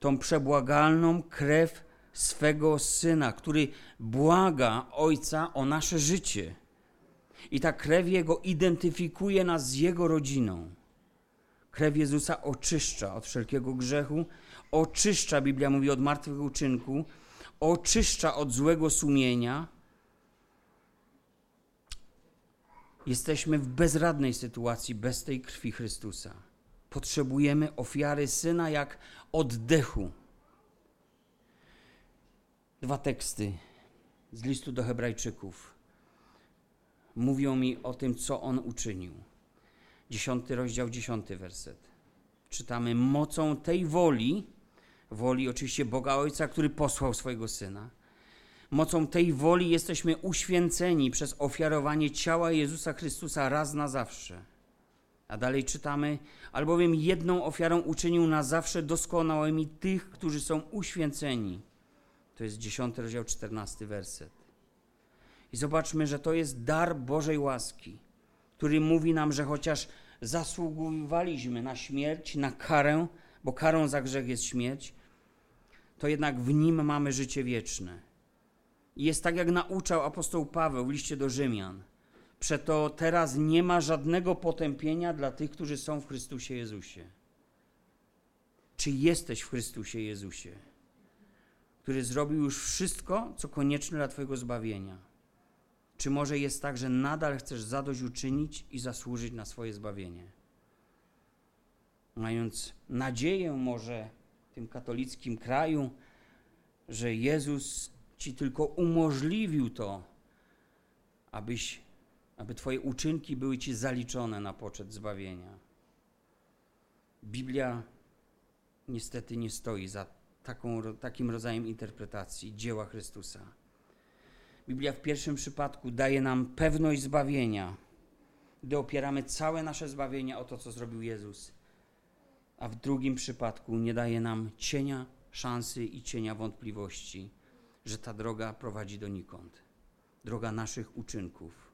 A: tą przebłagalną krew swego syna, który błaga ojca o nasze życie. I ta krew jego identyfikuje nas z jego rodziną. Krew Jezusa oczyszcza od wszelkiego grzechu, oczyszcza, Biblia mówi, od martwych uczynku, oczyszcza od złego sumienia. Jesteśmy w bezradnej sytuacji bez tej krwi Chrystusa. Potrzebujemy ofiary syna jak oddechu. Dwa teksty z listu do Hebrajczyków mówią mi o tym, co on uczynił. Dziesiąty rozdział, dziesiąty werset. Czytamy: Mocą tej woli, woli oczywiście Boga Ojca, który posłał swojego syna. Mocą tej woli jesteśmy uświęceni przez ofiarowanie ciała Jezusa Chrystusa raz na zawsze. A dalej czytamy, albowiem jedną ofiarą uczynił na zawsze doskonałymi tych, którzy są uświęceni. To jest 10 rozdział, 14 werset. I zobaczmy, że to jest dar Bożej łaski, który mówi nam, że chociaż zasługiwaliśmy na śmierć, na karę, bo karą za grzech jest śmierć, to jednak w nim mamy życie wieczne. I jest tak, jak nauczał apostoł Paweł w liście do Rzymian. Przeto teraz nie ma żadnego potępienia dla tych, którzy są w Chrystusie Jezusie. Czy jesteś w Chrystusie Jezusie, który zrobił już wszystko, co konieczne dla Twojego zbawienia? Czy może jest tak, że nadal chcesz zadośćuczynić i zasłużyć na swoje zbawienie? Mając nadzieję może w tym katolickim kraju, że Jezus Ci tylko umożliwił to, abyś aby Twoje uczynki były Ci zaliczone na poczet zbawienia. Biblia niestety nie stoi za taką, takim rodzajem interpretacji dzieła Chrystusa. Biblia w pierwszym przypadku daje nam pewność zbawienia, gdy opieramy całe nasze zbawienie o to, co zrobił Jezus, a w drugim przypadku nie daje nam cienia szansy i cienia wątpliwości, że ta droga prowadzi donikąd. Droga naszych uczynków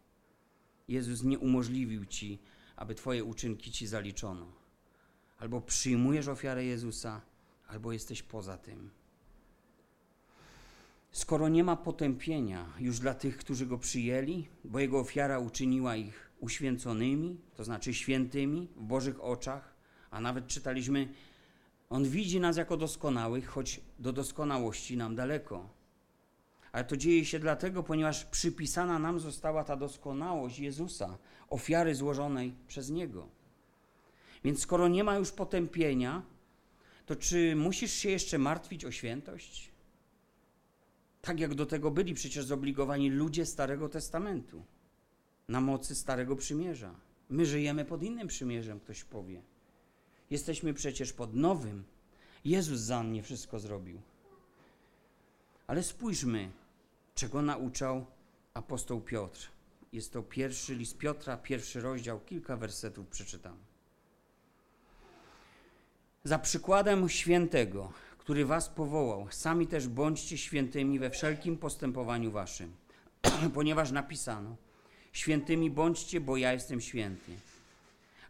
A: Jezus nie umożliwił ci, aby Twoje uczynki ci zaliczono. Albo przyjmujesz ofiarę Jezusa, albo jesteś poza tym. Skoro nie ma potępienia już dla tych, którzy go przyjęli, bo jego ofiara uczyniła ich uświęconymi, to znaczy świętymi w Bożych oczach, a nawet czytaliśmy, on widzi nas jako doskonałych, choć do doskonałości nam daleko. Ale to dzieje się dlatego, ponieważ przypisana nam została ta doskonałość Jezusa, ofiary złożonej przez Niego. Więc skoro nie ma już potępienia, to czy musisz się jeszcze martwić o świętość? Tak jak do tego byli przecież zobligowani ludzie Starego Testamentu, na mocy Starego Przymierza. My żyjemy pod innym przymierzem, ktoś powie. Jesteśmy przecież pod nowym. Jezus za mnie wszystko zrobił. Ale spójrzmy, czego nauczał apostoł Piotr. Jest to pierwszy list Piotra, pierwszy rozdział, kilka wersetów przeczytam. Za przykładem świętego, który was powołał, sami też bądźcie świętymi we wszelkim postępowaniu waszym, ponieważ napisano: Świętymi bądźcie, bo ja jestem święty.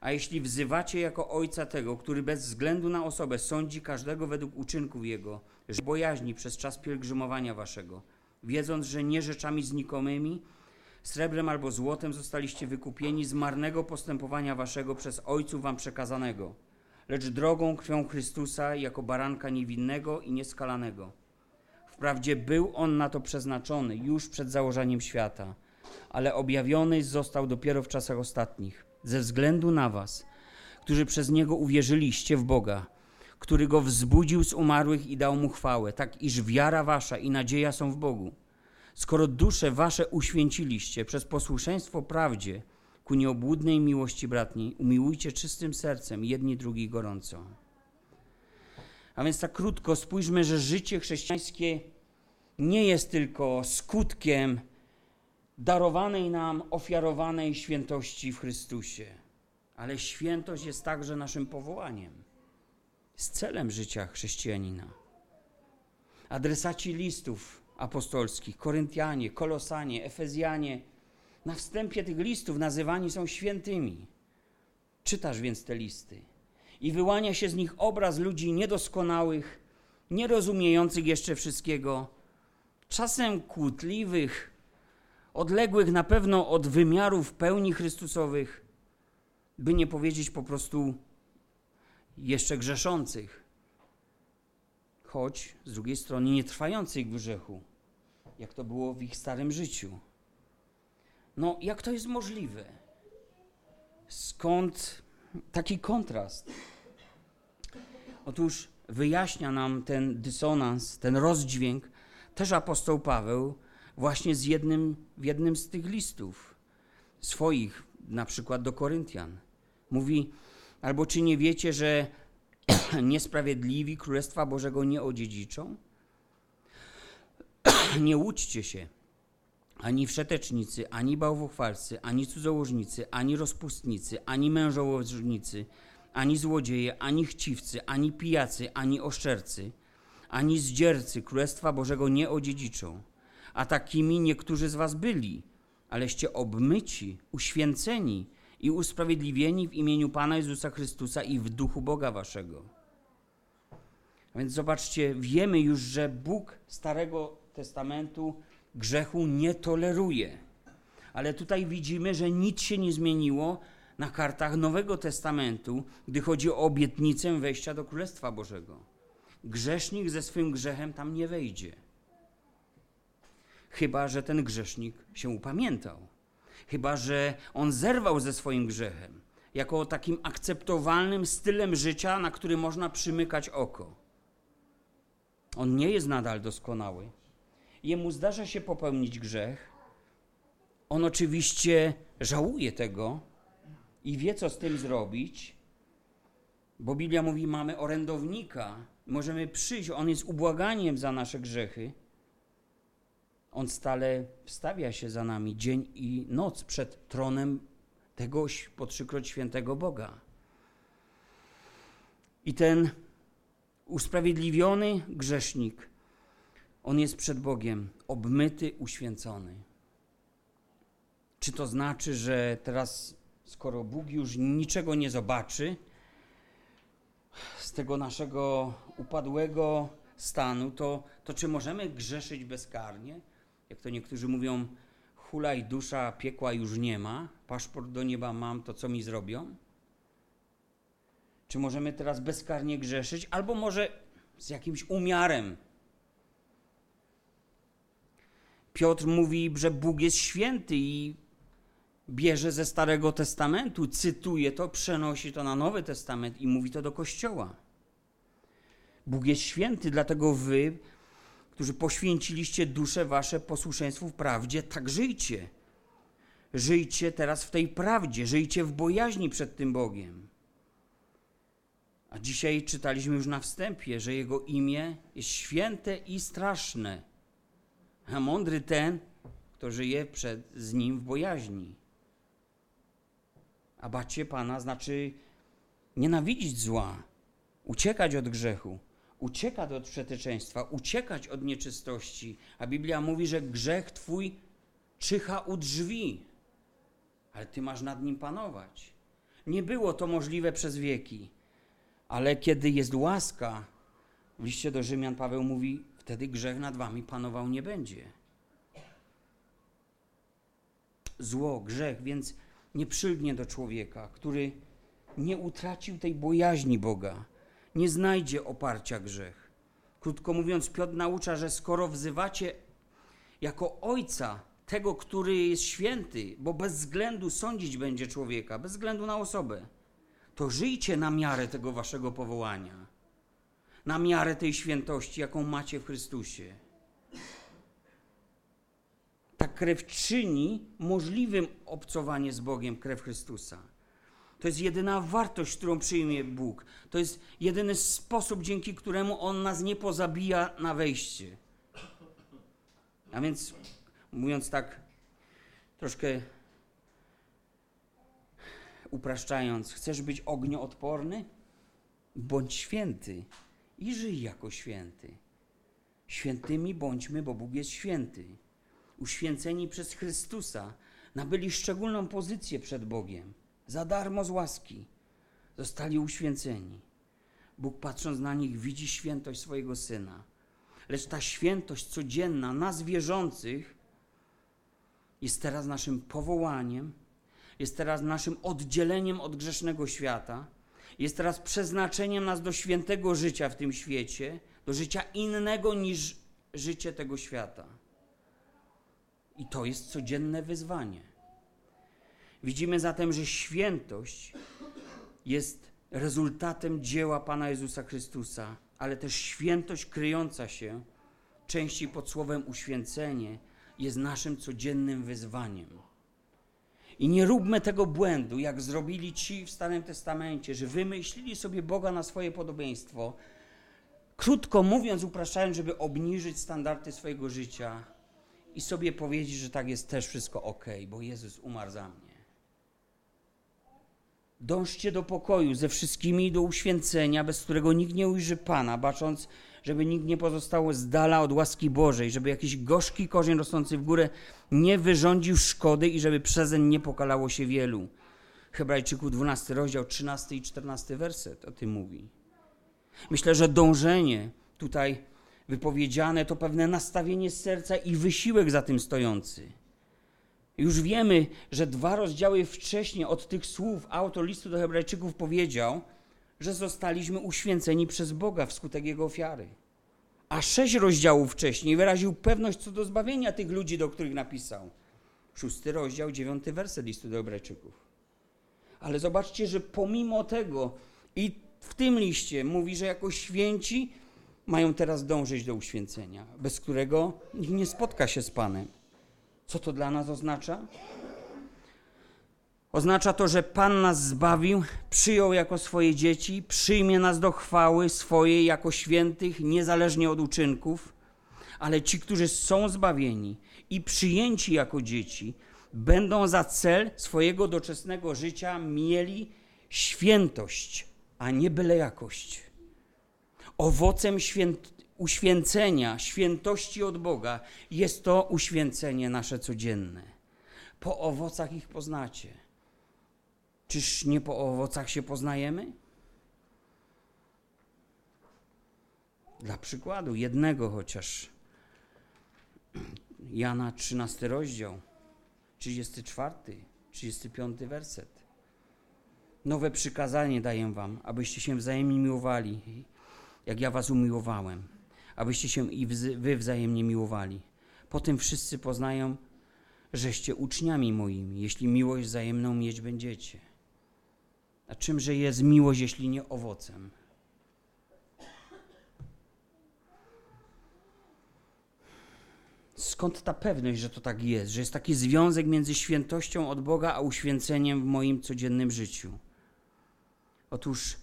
A: A jeśli wzywacie jako ojca tego, który bez względu na osobę sądzi każdego według uczynków jego, że bojaźni przez czas pielgrzymowania waszego, wiedząc, że nie rzeczami znikomymi, srebrem albo złotem zostaliście wykupieni z marnego postępowania waszego przez ojców wam przekazanego, lecz drogą krwią Chrystusa jako baranka niewinnego i nieskalanego. Wprawdzie był on na to przeznaczony już przed założeniem świata, ale objawiony został dopiero w czasach ostatnich, ze względu na was, którzy przez niego uwierzyliście w Boga który go wzbudził z umarłych i dał mu chwałę, tak iż wiara wasza i nadzieja są w Bogu. Skoro dusze wasze uświęciliście przez posłuszeństwo prawdzie ku nieobłudnej miłości bratniej, umiłujcie czystym sercem jedni drugi gorąco. A więc tak krótko spójrzmy, że życie chrześcijańskie nie jest tylko skutkiem darowanej nam, ofiarowanej świętości w Chrystusie, ale świętość jest także naszym powołaniem, z celem życia chrześcijanina. Adresaci listów apostolskich, Koryntianie, Kolosanie, Efezjanie, na wstępie tych listów nazywani są świętymi. Czytasz więc te listy i wyłania się z nich obraz ludzi niedoskonałych, nierozumiejących jeszcze wszystkiego, czasem kłótliwych, odległych na pewno od wymiarów pełni Chrystusowych, by nie powiedzieć po prostu jeszcze grzeszących, choć z drugiej strony nie trwających w grzechu, jak to było w ich starym życiu. No, jak to jest możliwe? Skąd taki kontrast? Otóż wyjaśnia nam ten dysonans, ten rozdźwięk też apostoł Paweł właśnie z jednym, w jednym z tych listów swoich, na przykład do Koryntian. Mówi, albo czy nie wiecie, że niesprawiedliwi Królestwa Bożego nie odziedziczą? nie łudźcie się. Ani wszetecznicy, ani bałwochwalcy, ani cudzołożnicy, ani rozpustnicy, ani mężołożnicy, ani złodzieje, ani chciwcy, ani pijacy, ani oszczercy, ani zdziercy Królestwa Bożego nie odziedziczą. A takimi niektórzy z was byli, aleście obmyci, uświęceni i usprawiedliwieni w imieniu Pana Jezusa Chrystusa i w duchu Boga waszego. A więc zobaczcie, wiemy już, że Bóg Starego Testamentu grzechu nie toleruje. Ale tutaj widzimy, że nic się nie zmieniło na kartach Nowego Testamentu, gdy chodzi o obietnicę wejścia do Królestwa Bożego. Grzesznik ze swym grzechem tam nie wejdzie. Chyba, że ten grzesznik się upamiętał. Chyba, że on zerwał ze swoim grzechem, jako takim akceptowalnym stylem życia, na który można przymykać oko. On nie jest nadal doskonały. Jemu zdarza się popełnić grzech. On oczywiście żałuje tego i wie, co z tym zrobić, bo Biblia mówi: mamy orędownika, możemy przyjść, on jest ubłaganiem za nasze grzechy. On stale wstawia się za nami dzień i noc przed tronem tegoś po trzykroć świętego Boga. I ten usprawiedliwiony grzesznik, on jest przed Bogiem obmyty, uświęcony. Czy to znaczy, że teraz, skoro Bóg już niczego nie zobaczy z tego naszego upadłego stanu, to, to czy możemy grzeszyć bezkarnie? Jak to niektórzy mówią, hulaj dusza, piekła już nie ma, paszport do nieba mam, to co mi zrobią? Czy możemy teraz bezkarnie grzeszyć, albo może z jakimś umiarem? Piotr mówi, że Bóg jest święty i bierze ze Starego Testamentu, cytuje to, przenosi to na Nowy Testament i mówi to do Kościoła. Bóg jest święty, dlatego wy, którzy poświęciliście dusze wasze posłuszeństwu w prawdzie, tak żyjcie. Żyjcie teraz w tej prawdzie, żyjcie w bojaźni przed tym Bogiem. A dzisiaj czytaliśmy już na wstępie, że Jego imię jest święte i straszne. A mądry ten, kto żyje przed, z Nim w bojaźni. A bać się Pana znaczy nienawidzić zła, uciekać od grzechu, uciekać od przeteczeństwa, uciekać od nieczystości. A Biblia mówi, że grzech Twój czyha u drzwi, ale Ty masz nad nim panować. Nie było to możliwe przez wieki. Ale kiedy jest łaska, w liście do Rzymian Paweł mówi, wtedy grzech nad wami panował nie będzie. Zło, grzech, więc nie przylgnie do człowieka, który nie utracił tej bojaźni Boga, nie znajdzie oparcia grzech. Krótko mówiąc, Piotr naucza, że skoro wzywacie jako ojca tego, który jest święty, bo bez względu sądzić będzie człowieka, bez względu na osobę, to żyjcie na miarę tego waszego powołania, na miarę tej świętości, jaką macie w Chrystusie. Ta krew czyni możliwym obcowanie z Bogiem, krew Chrystusa. To jest jedyna wartość, którą przyjmie Bóg. To jest jedyny sposób, dzięki któremu On nas nie pozabija na wejście. A więc, mówiąc tak troszkę upraszczając, chcesz być ognioodporny? Bądź święty i żyj jako święty. Świętymi bądźmy, bo Bóg jest święty. Uświęceni przez Chrystusa nabyli szczególną pozycję przed Bogiem. Za darmo z łaski zostali uświęceni. Bóg patrząc na nich widzi świętość swojego Syna. Lecz ta świętość codzienna nas wierzących jest teraz naszym powołaniem, jest teraz naszym oddzieleniem od grzesznego świata, jest teraz przeznaczeniem nas do świętego życia w tym świecie, do życia innego niż życie tego świata. I to jest codzienne wyzwanie. Widzimy zatem, że świętość jest rezultatem dzieła Pana Jezusa Chrystusa, ale też świętość kryjąca się częściej pod słowem uświęcenie jest naszym codziennym wyzwaniem. I nie róbmy tego błędu, jak zrobili ci w Starym Testamencie, że wymyślili sobie Boga na swoje podobieństwo. Krótko mówiąc, upraszczając, żeby obniżyć standardy swojego życia i sobie powiedzieć, że tak jest też wszystko ok, bo Jezus umarł za mnie. Dążcie do pokoju ze wszystkimi do uświęcenia, bez którego nikt nie ujrzy Pana, bacząc, żeby nikt nie pozostał z dala od łaski Bożej, żeby jakiś gorzki korzeń rosnący w górę nie wyrządził szkody i żeby przezeń nie pokalało się wielu. Hebrajczyków 12 rozdział 13 i 14 werset o tym mówi. Myślę, że dążenie tutaj wypowiedziane to pewne nastawienie serca i wysiłek za tym stojący. Już wiemy, że dwa rozdziały wcześniej od tych słów autor listu do Hebrajczyków powiedział, że zostaliśmy uświęceni przez Boga wskutek Jego ofiary. A sześć rozdziałów wcześniej wyraził pewność co do zbawienia tych ludzi, do których napisał. Szósty rozdział, dziewiąty werset listu do Hebrajczyków. Ale zobaczcie, że pomimo tego i w tym liście mówi, że jako święci mają teraz dążyć do uświęcenia, bez którego nie spotka się z Panem. Co to dla nas oznacza? Oznacza to, że Pan nas zbawił, przyjął jako swoje dzieci, przyjmie nas do chwały swojej jako świętych, niezależnie od uczynków, ale ci, którzy są zbawieni i przyjęci jako dzieci, będą za cel swojego doczesnego życia mieli świętość, a nie byle jakość. Owocem święt uświęcenia, świętości od Boga jest to uświęcenie nasze codzienne. Po owocach ich poznacie. Czyż nie po owocach się poznajemy? Dla przykładu, jednego chociaż. Jana 13 rozdział, 34, 35 werset. Nowe przykazanie daję wam, abyście się wzajemnie miłowali, jak ja was umiłowałem, abyście się i wy wzajemnie miłowali. Potem wszyscy poznają, żeście uczniami moimi, jeśli miłość wzajemną mieć będziecie. A czymże jest miłość, jeśli nie owocem? Skąd ta pewność, że to tak jest, że jest taki związek między świętością od Boga a uświęceniem w moim codziennym życiu? Otóż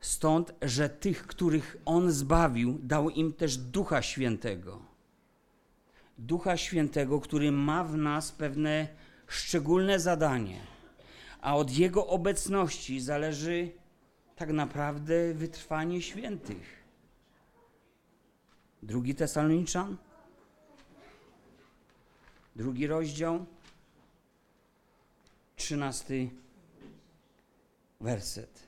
A: stąd, że tych, których On zbawił, dał im też Ducha Świętego. Ducha Świętego, który ma w nas pewne szczególne zadanie a od Jego obecności zależy tak naprawdę wytrwanie świętych. Drugi Tesaloniczan, drugi rozdział, trzynasty werset.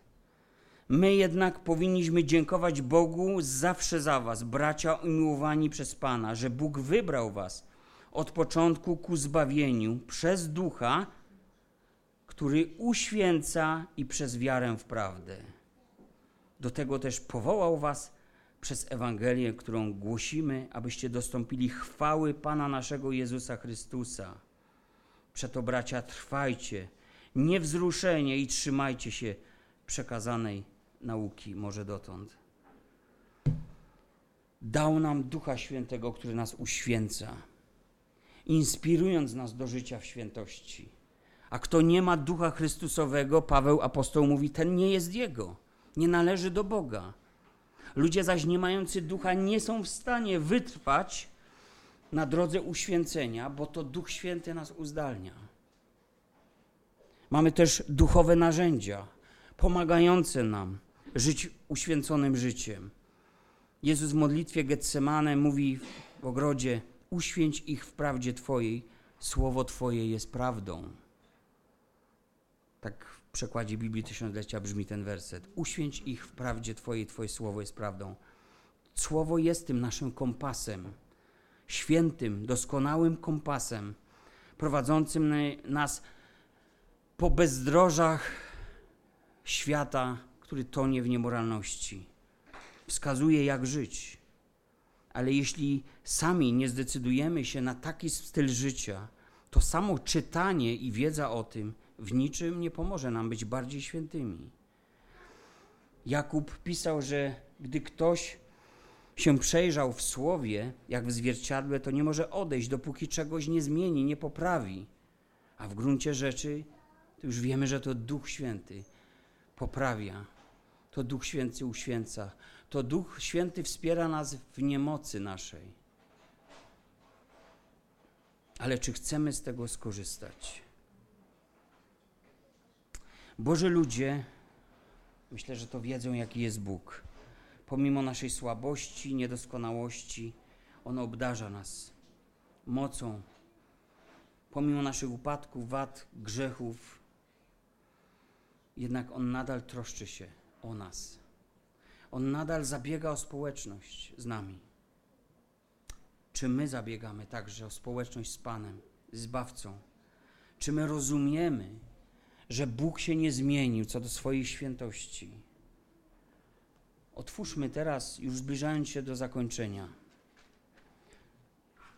A: My jednak powinniśmy dziękować Bogu zawsze za Was, bracia umiłowani przez Pana, że Bóg wybrał Was od początku ku zbawieniu przez ducha, który uświęca i przez wiarę w prawdę. Do tego też powołał Was przez Ewangelię, którą głosimy, abyście dostąpili chwały Pana naszego Jezusa Chrystusa. Przeto, bracia, trwajcie niewzruszenie i trzymajcie się przekazanej nauki, może dotąd. Dał nam Ducha Świętego, który nas uświęca, inspirując nas do życia w świętości. A kto nie ma ducha Chrystusowego, Paweł apostoł mówi, ten nie jest jego, nie należy do Boga. Ludzie zaś nie mający ducha nie są w stanie wytrwać na drodze uświęcenia, bo to Duch Święty nas uzdalnia. Mamy też duchowe narzędzia pomagające nam żyć uświęconym życiem. Jezus w modlitwie Getsemane mówi w ogrodzie: Uświęć ich w prawdzie Twojej, słowo Twoje jest prawdą. Tak w przekładzie Biblii Tysiąclecia brzmi ten werset. Uświęć ich w prawdzie Twojej, Twoje słowo jest prawdą. Słowo jest tym naszym kompasem, świętym, doskonałym kompasem, prowadzącym nas po bezdrożach świata, który tonie w niemoralności. Wskazuje, jak żyć. Ale jeśli sami nie zdecydujemy się na taki styl życia, to samo czytanie i wiedza o tym w niczym nie pomoże nam być bardziej świętymi. Jakub pisał, że gdy ktoś się przejrzał w słowie, jak w zwierciadle, to nie może odejść, dopóki czegoś nie zmieni, nie poprawi. A w gruncie rzeczy to już wiemy, że to Duch Święty poprawia, to Duch Święty uświęca, to Duch Święty wspiera nas w niemocy naszej. Ale czy chcemy z tego skorzystać? Boże ludzie, myślę, że to wiedzą, jaki jest Bóg. Pomimo naszej słabości, niedoskonałości, On obdarza nas mocą. Pomimo naszych upadków, wad, grzechów, jednak On nadal troszczy się o nas. On nadal zabiega o społeczność z nami. Czy my zabiegamy także o społeczność z Panem, Zbawcą? Czy my rozumiemy, że Bóg się nie zmienił co do swojej świętości? Otwórzmy teraz, już zbliżając się do zakończenia,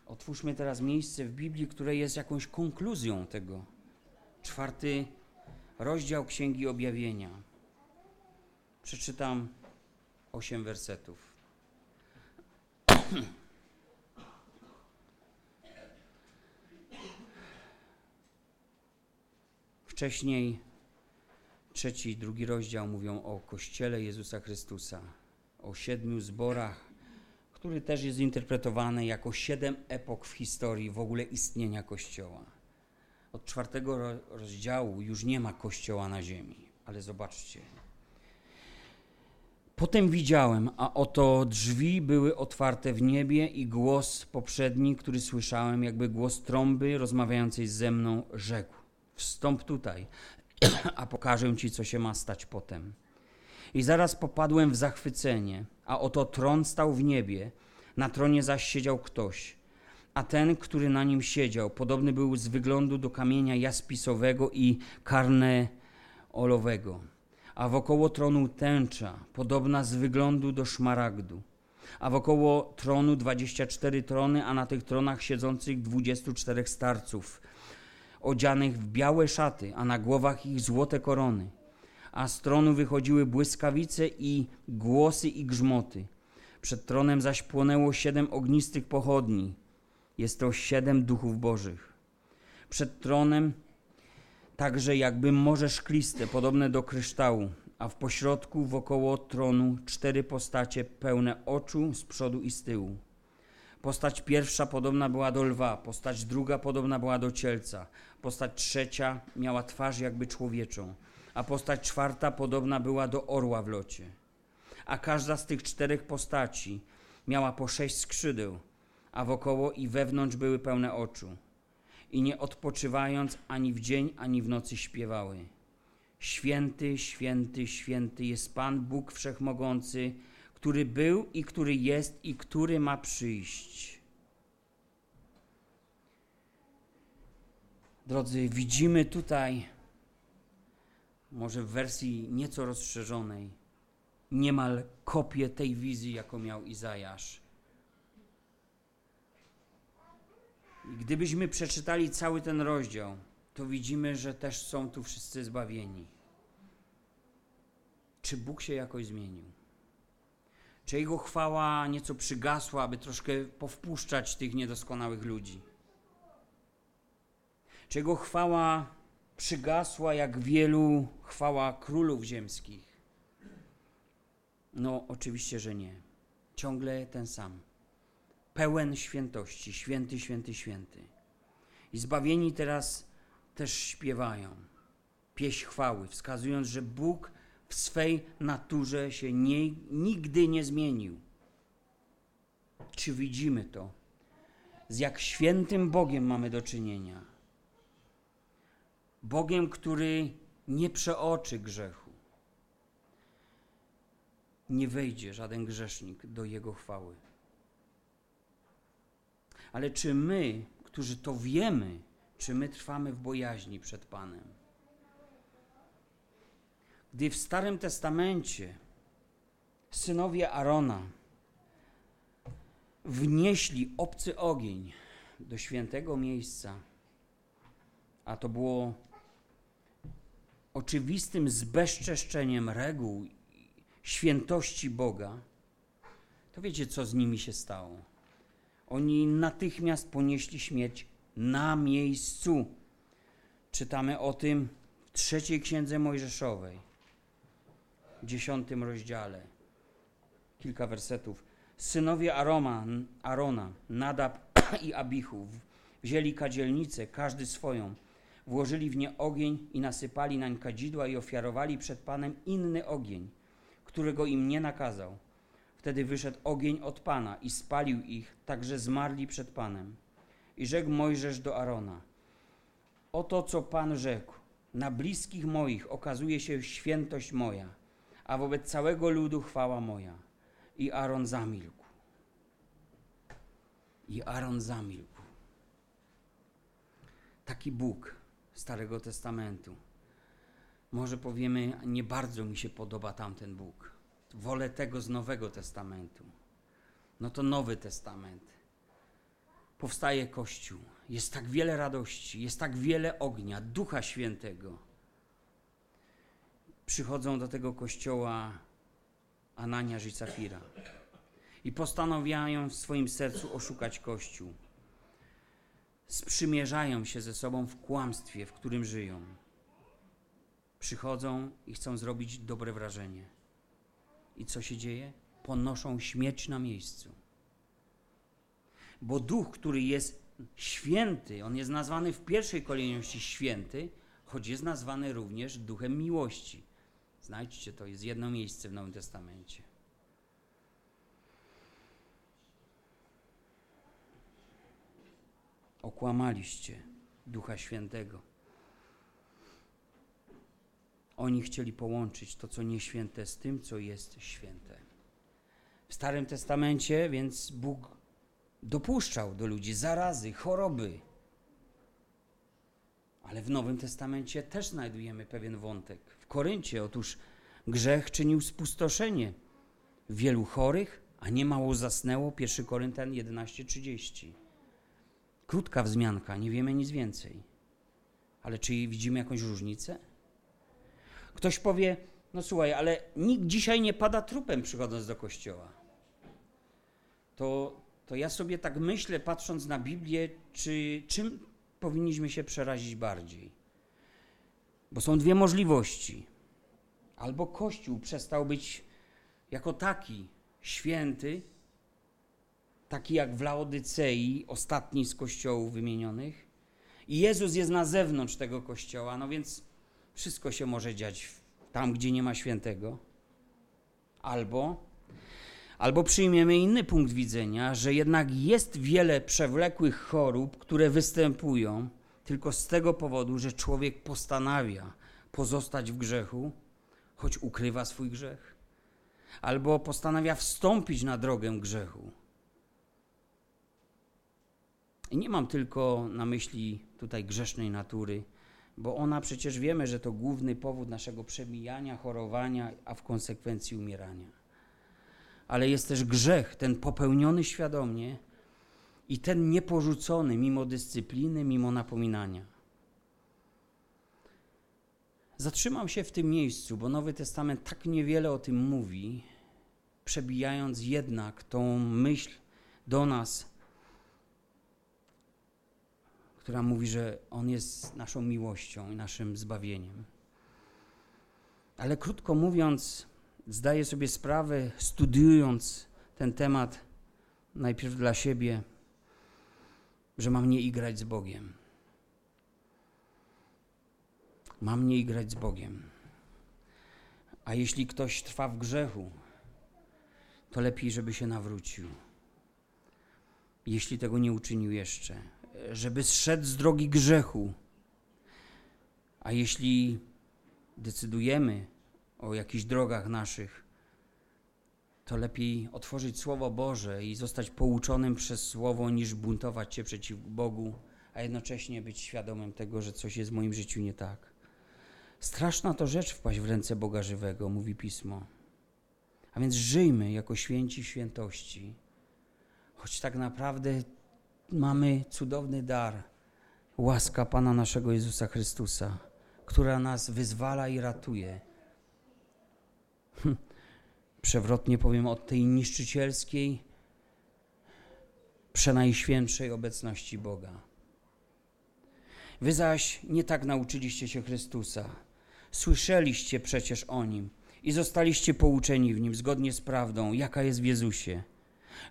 A: otwórzmy teraz miejsce w Biblii, które jest jakąś konkluzją tego. Czwarty rozdział Księgi Objawienia. Przeczytam osiem wersetów. Wcześniej trzeci i drugi rozdział mówią o Kościele Jezusa Chrystusa, o siedmiu zborach, który też jest interpretowany jako siedem epok w historii w ogóle istnienia Kościoła. Od czwartego rozdziału już nie ma Kościoła na ziemi, ale zobaczcie. Potem widziałem, a oto drzwi były otwarte w niebie i głos poprzedni, który słyszałem, jakby głos trąby rozmawiającej ze mną, rzekł: Wstąp tutaj, a pokażę ci, co się ma stać potem. I zaraz popadłem w zachwycenie, a oto tron stał w niebie, na tronie zaś siedział ktoś a ten, który na nim siedział, podobny był z wyglądu do kamienia jaspisowego i karneolowego, a wokoło tronu tęcza, podobna z wyglądu do szmaragdu, a wokoło tronu dwadzieścia cztery trony, a na tych tronach siedzących dwudziestu czterech starców, odzianych w białe szaty, a na głowach ich złote korony. A z tronu wychodziły błyskawice i głosy i grzmoty. Przed tronem zaś płonęło siedem ognistych pochodni, jest to siedem duchów bożych. Przed tronem także jakby morze szkliste, podobne do kryształu, a w pośrodku wokoło tronu cztery postacie pełne oczu z przodu i z tyłu. Postać pierwsza podobna była do lwa, postać druga podobna była do cielca, postać trzecia miała twarz jakby człowieczą, a postać czwarta podobna była do orła w locie. A każda z tych czterech postaci miała po sześć skrzydeł, a wokoło i wewnątrz były pełne oczu. I nie odpoczywając ani w dzień, ani w nocy śpiewały. Święty, święty, święty jest Pan Bóg Wszechmogący, który był i który jest i który ma przyjść. Drodzy, widzimy tutaj, może w wersji nieco rozszerzonej, niemal kopię tej wizji, jaką miał Izajasz. I gdybyśmy przeczytali cały ten rozdział, to widzimy, że też są tu wszyscy zbawieni. Czy Bóg się jakoś zmienił? Czy Jego chwała nieco przygasła, aby troszkę powpuszczać tych niedoskonałych ludzi? Czy Jego chwała przygasła, jak wielu chwała królów ziemskich? No, oczywiście, że nie. Ciągle ten sam pełen świętości, święty, święty, święty. I zbawieni teraz też śpiewają pieśń chwały, wskazując, że Bóg w swej naturze się nie, nigdy nie zmienił. Czy widzimy to? Z jak świętym Bogiem mamy do czynienia. Bogiem, który nie przeoczy grzechu. Nie wejdzie żaden grzesznik do Jego chwały. Ale czy my, którzy to wiemy, czy my trwamy w bojaźni przed Panem? Gdy w Starym Testamencie synowie Arona wnieśli obcy ogień do świętego miejsca, a to było oczywistym zbezczeszczeniem reguł świętości Boga, to wiecie, co z nimi się stało? Oni natychmiast ponieśli śmierć na miejscu. Czytamy o tym w trzeciej księdze Mojżeszowej, dziesiątym rozdziale. Kilka wersetów. Synowie Aroma, Arona, Nadab i Abichu wzięli kadzielnicę, każdy swoją, włożyli w nie ogień i nasypali nań kadzidła i ofiarowali przed Panem inny ogień, którego im nie nakazał. Wtedy wyszedł ogień od Pana i spalił ich, tak że zmarli przed Panem. I rzekł Mojżesz do Arona: Oto co Pan rzekł: Na bliskich moich okazuje się świętość moja, a wobec całego ludu chwała moja. I Aaron zamilkł. I Aaron zamilkł. Taki Bóg Starego Testamentu. Może powiemy, nie bardzo mi się podoba tamten Bóg. Wolę tego z Nowego Testamentu. No to Nowy Testament. Powstaje Kościół. Jest tak wiele radości, jest tak wiele ognia, Ducha Świętego. Przychodzą do tego kościoła Ananiasz i Safira i postanawiają w swoim sercu oszukać Kościół. Sprzymierzają się ze sobą w kłamstwie, w którym żyją. Przychodzą i chcą zrobić dobre wrażenie. I co się dzieje? Ponoszą śmierć na miejscu. Bo duch, który jest święty, on jest nazwany w pierwszej kolejności święty, choć jest nazwany również duchem miłości. Znajdźcie, to jest jedno miejsce w Nowym Testamencie. Okłamaliście Ducha Świętego. Oni chcieli połączyć to, co nieświęte, z tym, co jest święte. W Starym Testamencie więc Bóg dopuszczał do ludzi zarazy, choroby. Ale w Nowym Testamencie też znajdujemy pewien wątek. W Koryncie otóż grzech czynił spustoszenie wielu chorych, a nie mało zasnęło. 1 Koryntian 11:30. Krótka wzmianka, nie wiemy nic więcej. Ale czy widzimy jakąś różnicę? Ktoś powie, no słuchaj, ale nikt dzisiaj nie pada trupem przychodząc do kościoła. To, to ja sobie tak myślę, patrząc na Biblię, czy czym powinniśmy się przerazić bardziej? Bo są dwie możliwości. Albo Kościół przestał być jako taki święty, taki jak w Laodycei, ostatni z kościołów wymienionych, i Jezus jest na zewnątrz tego kościoła, no więc wszystko się może dziać tam, gdzie nie ma świętego. Albo, albo przyjmiemy inny punkt widzenia, że jednak jest wiele przewlekłych chorób, które występują tylko z tego powodu, że człowiek postanawia pozostać w grzechu, choć ukrywa swój grzech, albo postanawia wstąpić na drogę grzechu. I nie mam tylko na myśli tutaj grzesznej natury, bo ona przecież wiemy, że to główny powód naszego przemijania, chorowania, a w konsekwencji umierania. Ale jest też grzech, ten popełniony świadomie i ten nieporzucony mimo dyscypliny, mimo napominania. Zatrzymam się w tym miejscu, bo Nowy Testament tak niewiele o tym mówi, przebijając jednak tą myśl do nas która mówi, że On jest naszą miłością i naszym zbawieniem. Ale krótko mówiąc, zdaję sobie sprawę, studiując ten temat najpierw dla siebie, że mam nie igrać z Bogiem. Mam nie igrać z Bogiem. A jeśli ktoś trwa w grzechu, to lepiej, żeby się nawrócił. Jeśli tego nie uczynił jeszcze, żeby zszedł z drogi grzechu. A jeśli decydujemy o jakichś drogach naszych, to lepiej otworzyć Słowo Boże i zostać pouczonym przez Słowo, niż buntować się przeciw Bogu, a jednocześnie być świadomym tego, że coś jest w moim życiu nie tak. Straszna to rzecz wpaść w ręce Boga żywego, mówi Pismo. A więc żyjmy jako święci świętości, choć tak naprawdę mamy cudowny dar, łaska Pana naszego Jezusa Chrystusa, która nas wyzwala i ratuje. Hm. Przewrotnie powiem od tej niszczycielskiej, przenajświętszej obecności Boga. Wy zaś nie tak nauczyliście się Chrystusa. Słyszeliście przecież o Nim i zostaliście pouczeni w Nim zgodnie z prawdą, jaka jest w Jezusie,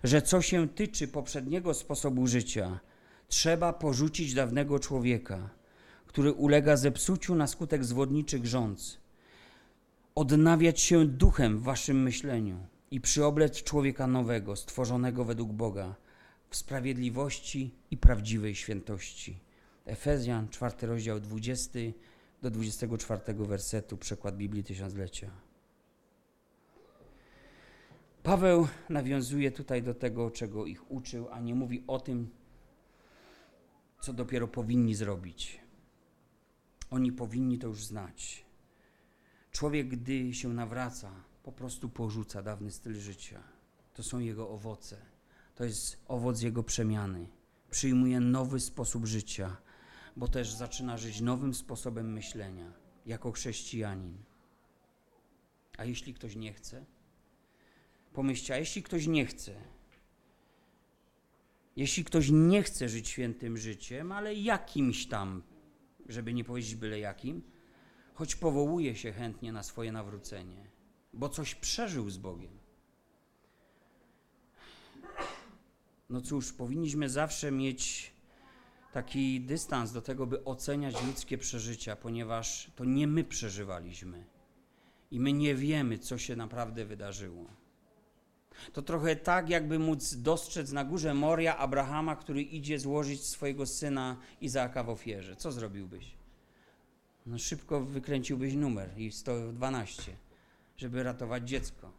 A: że co się tyczy poprzedniego sposobu życia, trzeba porzucić dawnego człowieka, który ulega zepsuciu na skutek zwodniczych rządz, odnawiać się duchem w waszym myśleniu i przyoblec człowieka nowego, stworzonego według Boga, w sprawiedliwości i prawdziwej świętości. Efezjan, czwarty rozdział, 20 do 24 wersetu, przekład Biblii Tysiąclecia. Paweł nawiązuje tutaj do tego, czego ich uczył, a nie mówi o tym, co dopiero powinni zrobić. Oni powinni to już znać. Człowiek, gdy się nawraca, po prostu porzuca dawny styl życia. To są jego owoce. To jest owoc jego przemiany. Przyjmuje nowy sposób życia, bo też zaczyna żyć nowym sposobem myślenia, jako chrześcijanin. A jeśli ktoś nie chce? Pomyślcie, a jeśli ktoś nie chce, jeśli ktoś nie chce żyć świętym życiem, ale jakimś tam, żeby nie powiedzieć byle jakim, choć powołuje się chętnie na swoje nawrócenie, bo coś przeżył z Bogiem. No cóż, powinniśmy zawsze mieć taki dystans do tego, by oceniać ludzkie przeżycia, ponieważ to nie my przeżywaliśmy i my nie wiemy, co się naprawdę wydarzyło. To trochę tak, jakby móc dostrzec na górze Moria Abrahama, który idzie złożyć swojego syna Izaaka w ofierze. Co zrobiłbyś? No szybko wykręciłbyś numer i 112, żeby ratować dziecko.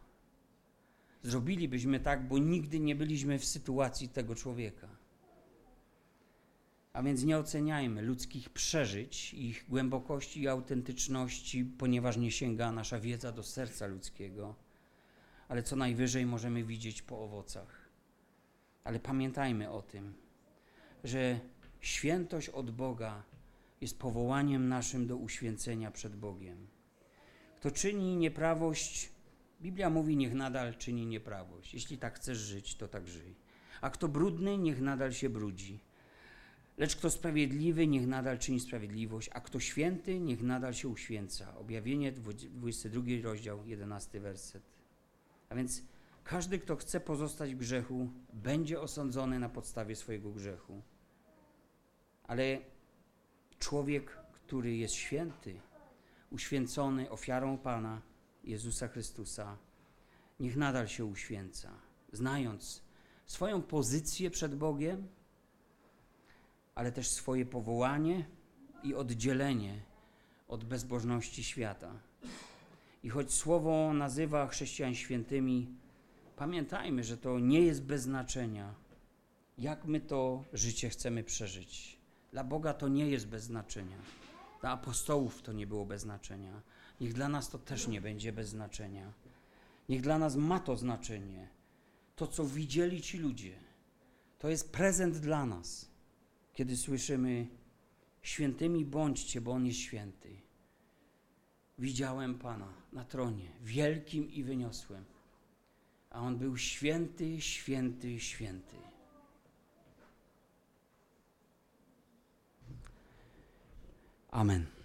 A: Zrobilibyśmy tak, bo nigdy nie byliśmy w sytuacji tego człowieka. A więc nie oceniajmy ludzkich przeżyć, ich głębokości i autentyczności, ponieważ nie sięga nasza wiedza do serca ludzkiego, ale co najwyżej możemy widzieć po owocach. Ale pamiętajmy o tym, że świętość od Boga jest powołaniem naszym do uświęcenia przed Bogiem. Kto czyni nieprawość, Biblia mówi, niech nadal czyni nieprawość. Jeśli tak chcesz żyć, to tak żyj. A kto brudny, niech nadal się brudzi. Lecz kto sprawiedliwy, niech nadal czyni sprawiedliwość, a kto święty, niech nadal się uświęca. Objawienie 22 rozdział, 11 werset. A więc każdy, kto chce pozostać w grzechu, będzie osądzony na podstawie swojego grzechu. Ale człowiek, który jest święty, uświęcony ofiarą Pana Jezusa Chrystusa, niech nadal się uświęca, znając swoją pozycję przed Bogiem, ale też swoje powołanie i oddzielenie od bezbożności świata. I choć słowo nazywa chrześcijan świętymi, pamiętajmy, że to nie jest bez znaczenia, jak my to życie chcemy przeżyć. Dla Boga to nie jest bez znaczenia. Dla apostołów to nie było bez znaczenia. Niech dla nas to też nie będzie bez znaczenia. Niech dla nas ma to znaczenie. To, co widzieli ci ludzie, to jest prezent dla nas kiedy słyszymy świętymi bądźcie, bo On jest święty. Widziałem Pana na tronie, wielkim i wyniosłym, a On był święty, święty, święty. Amen.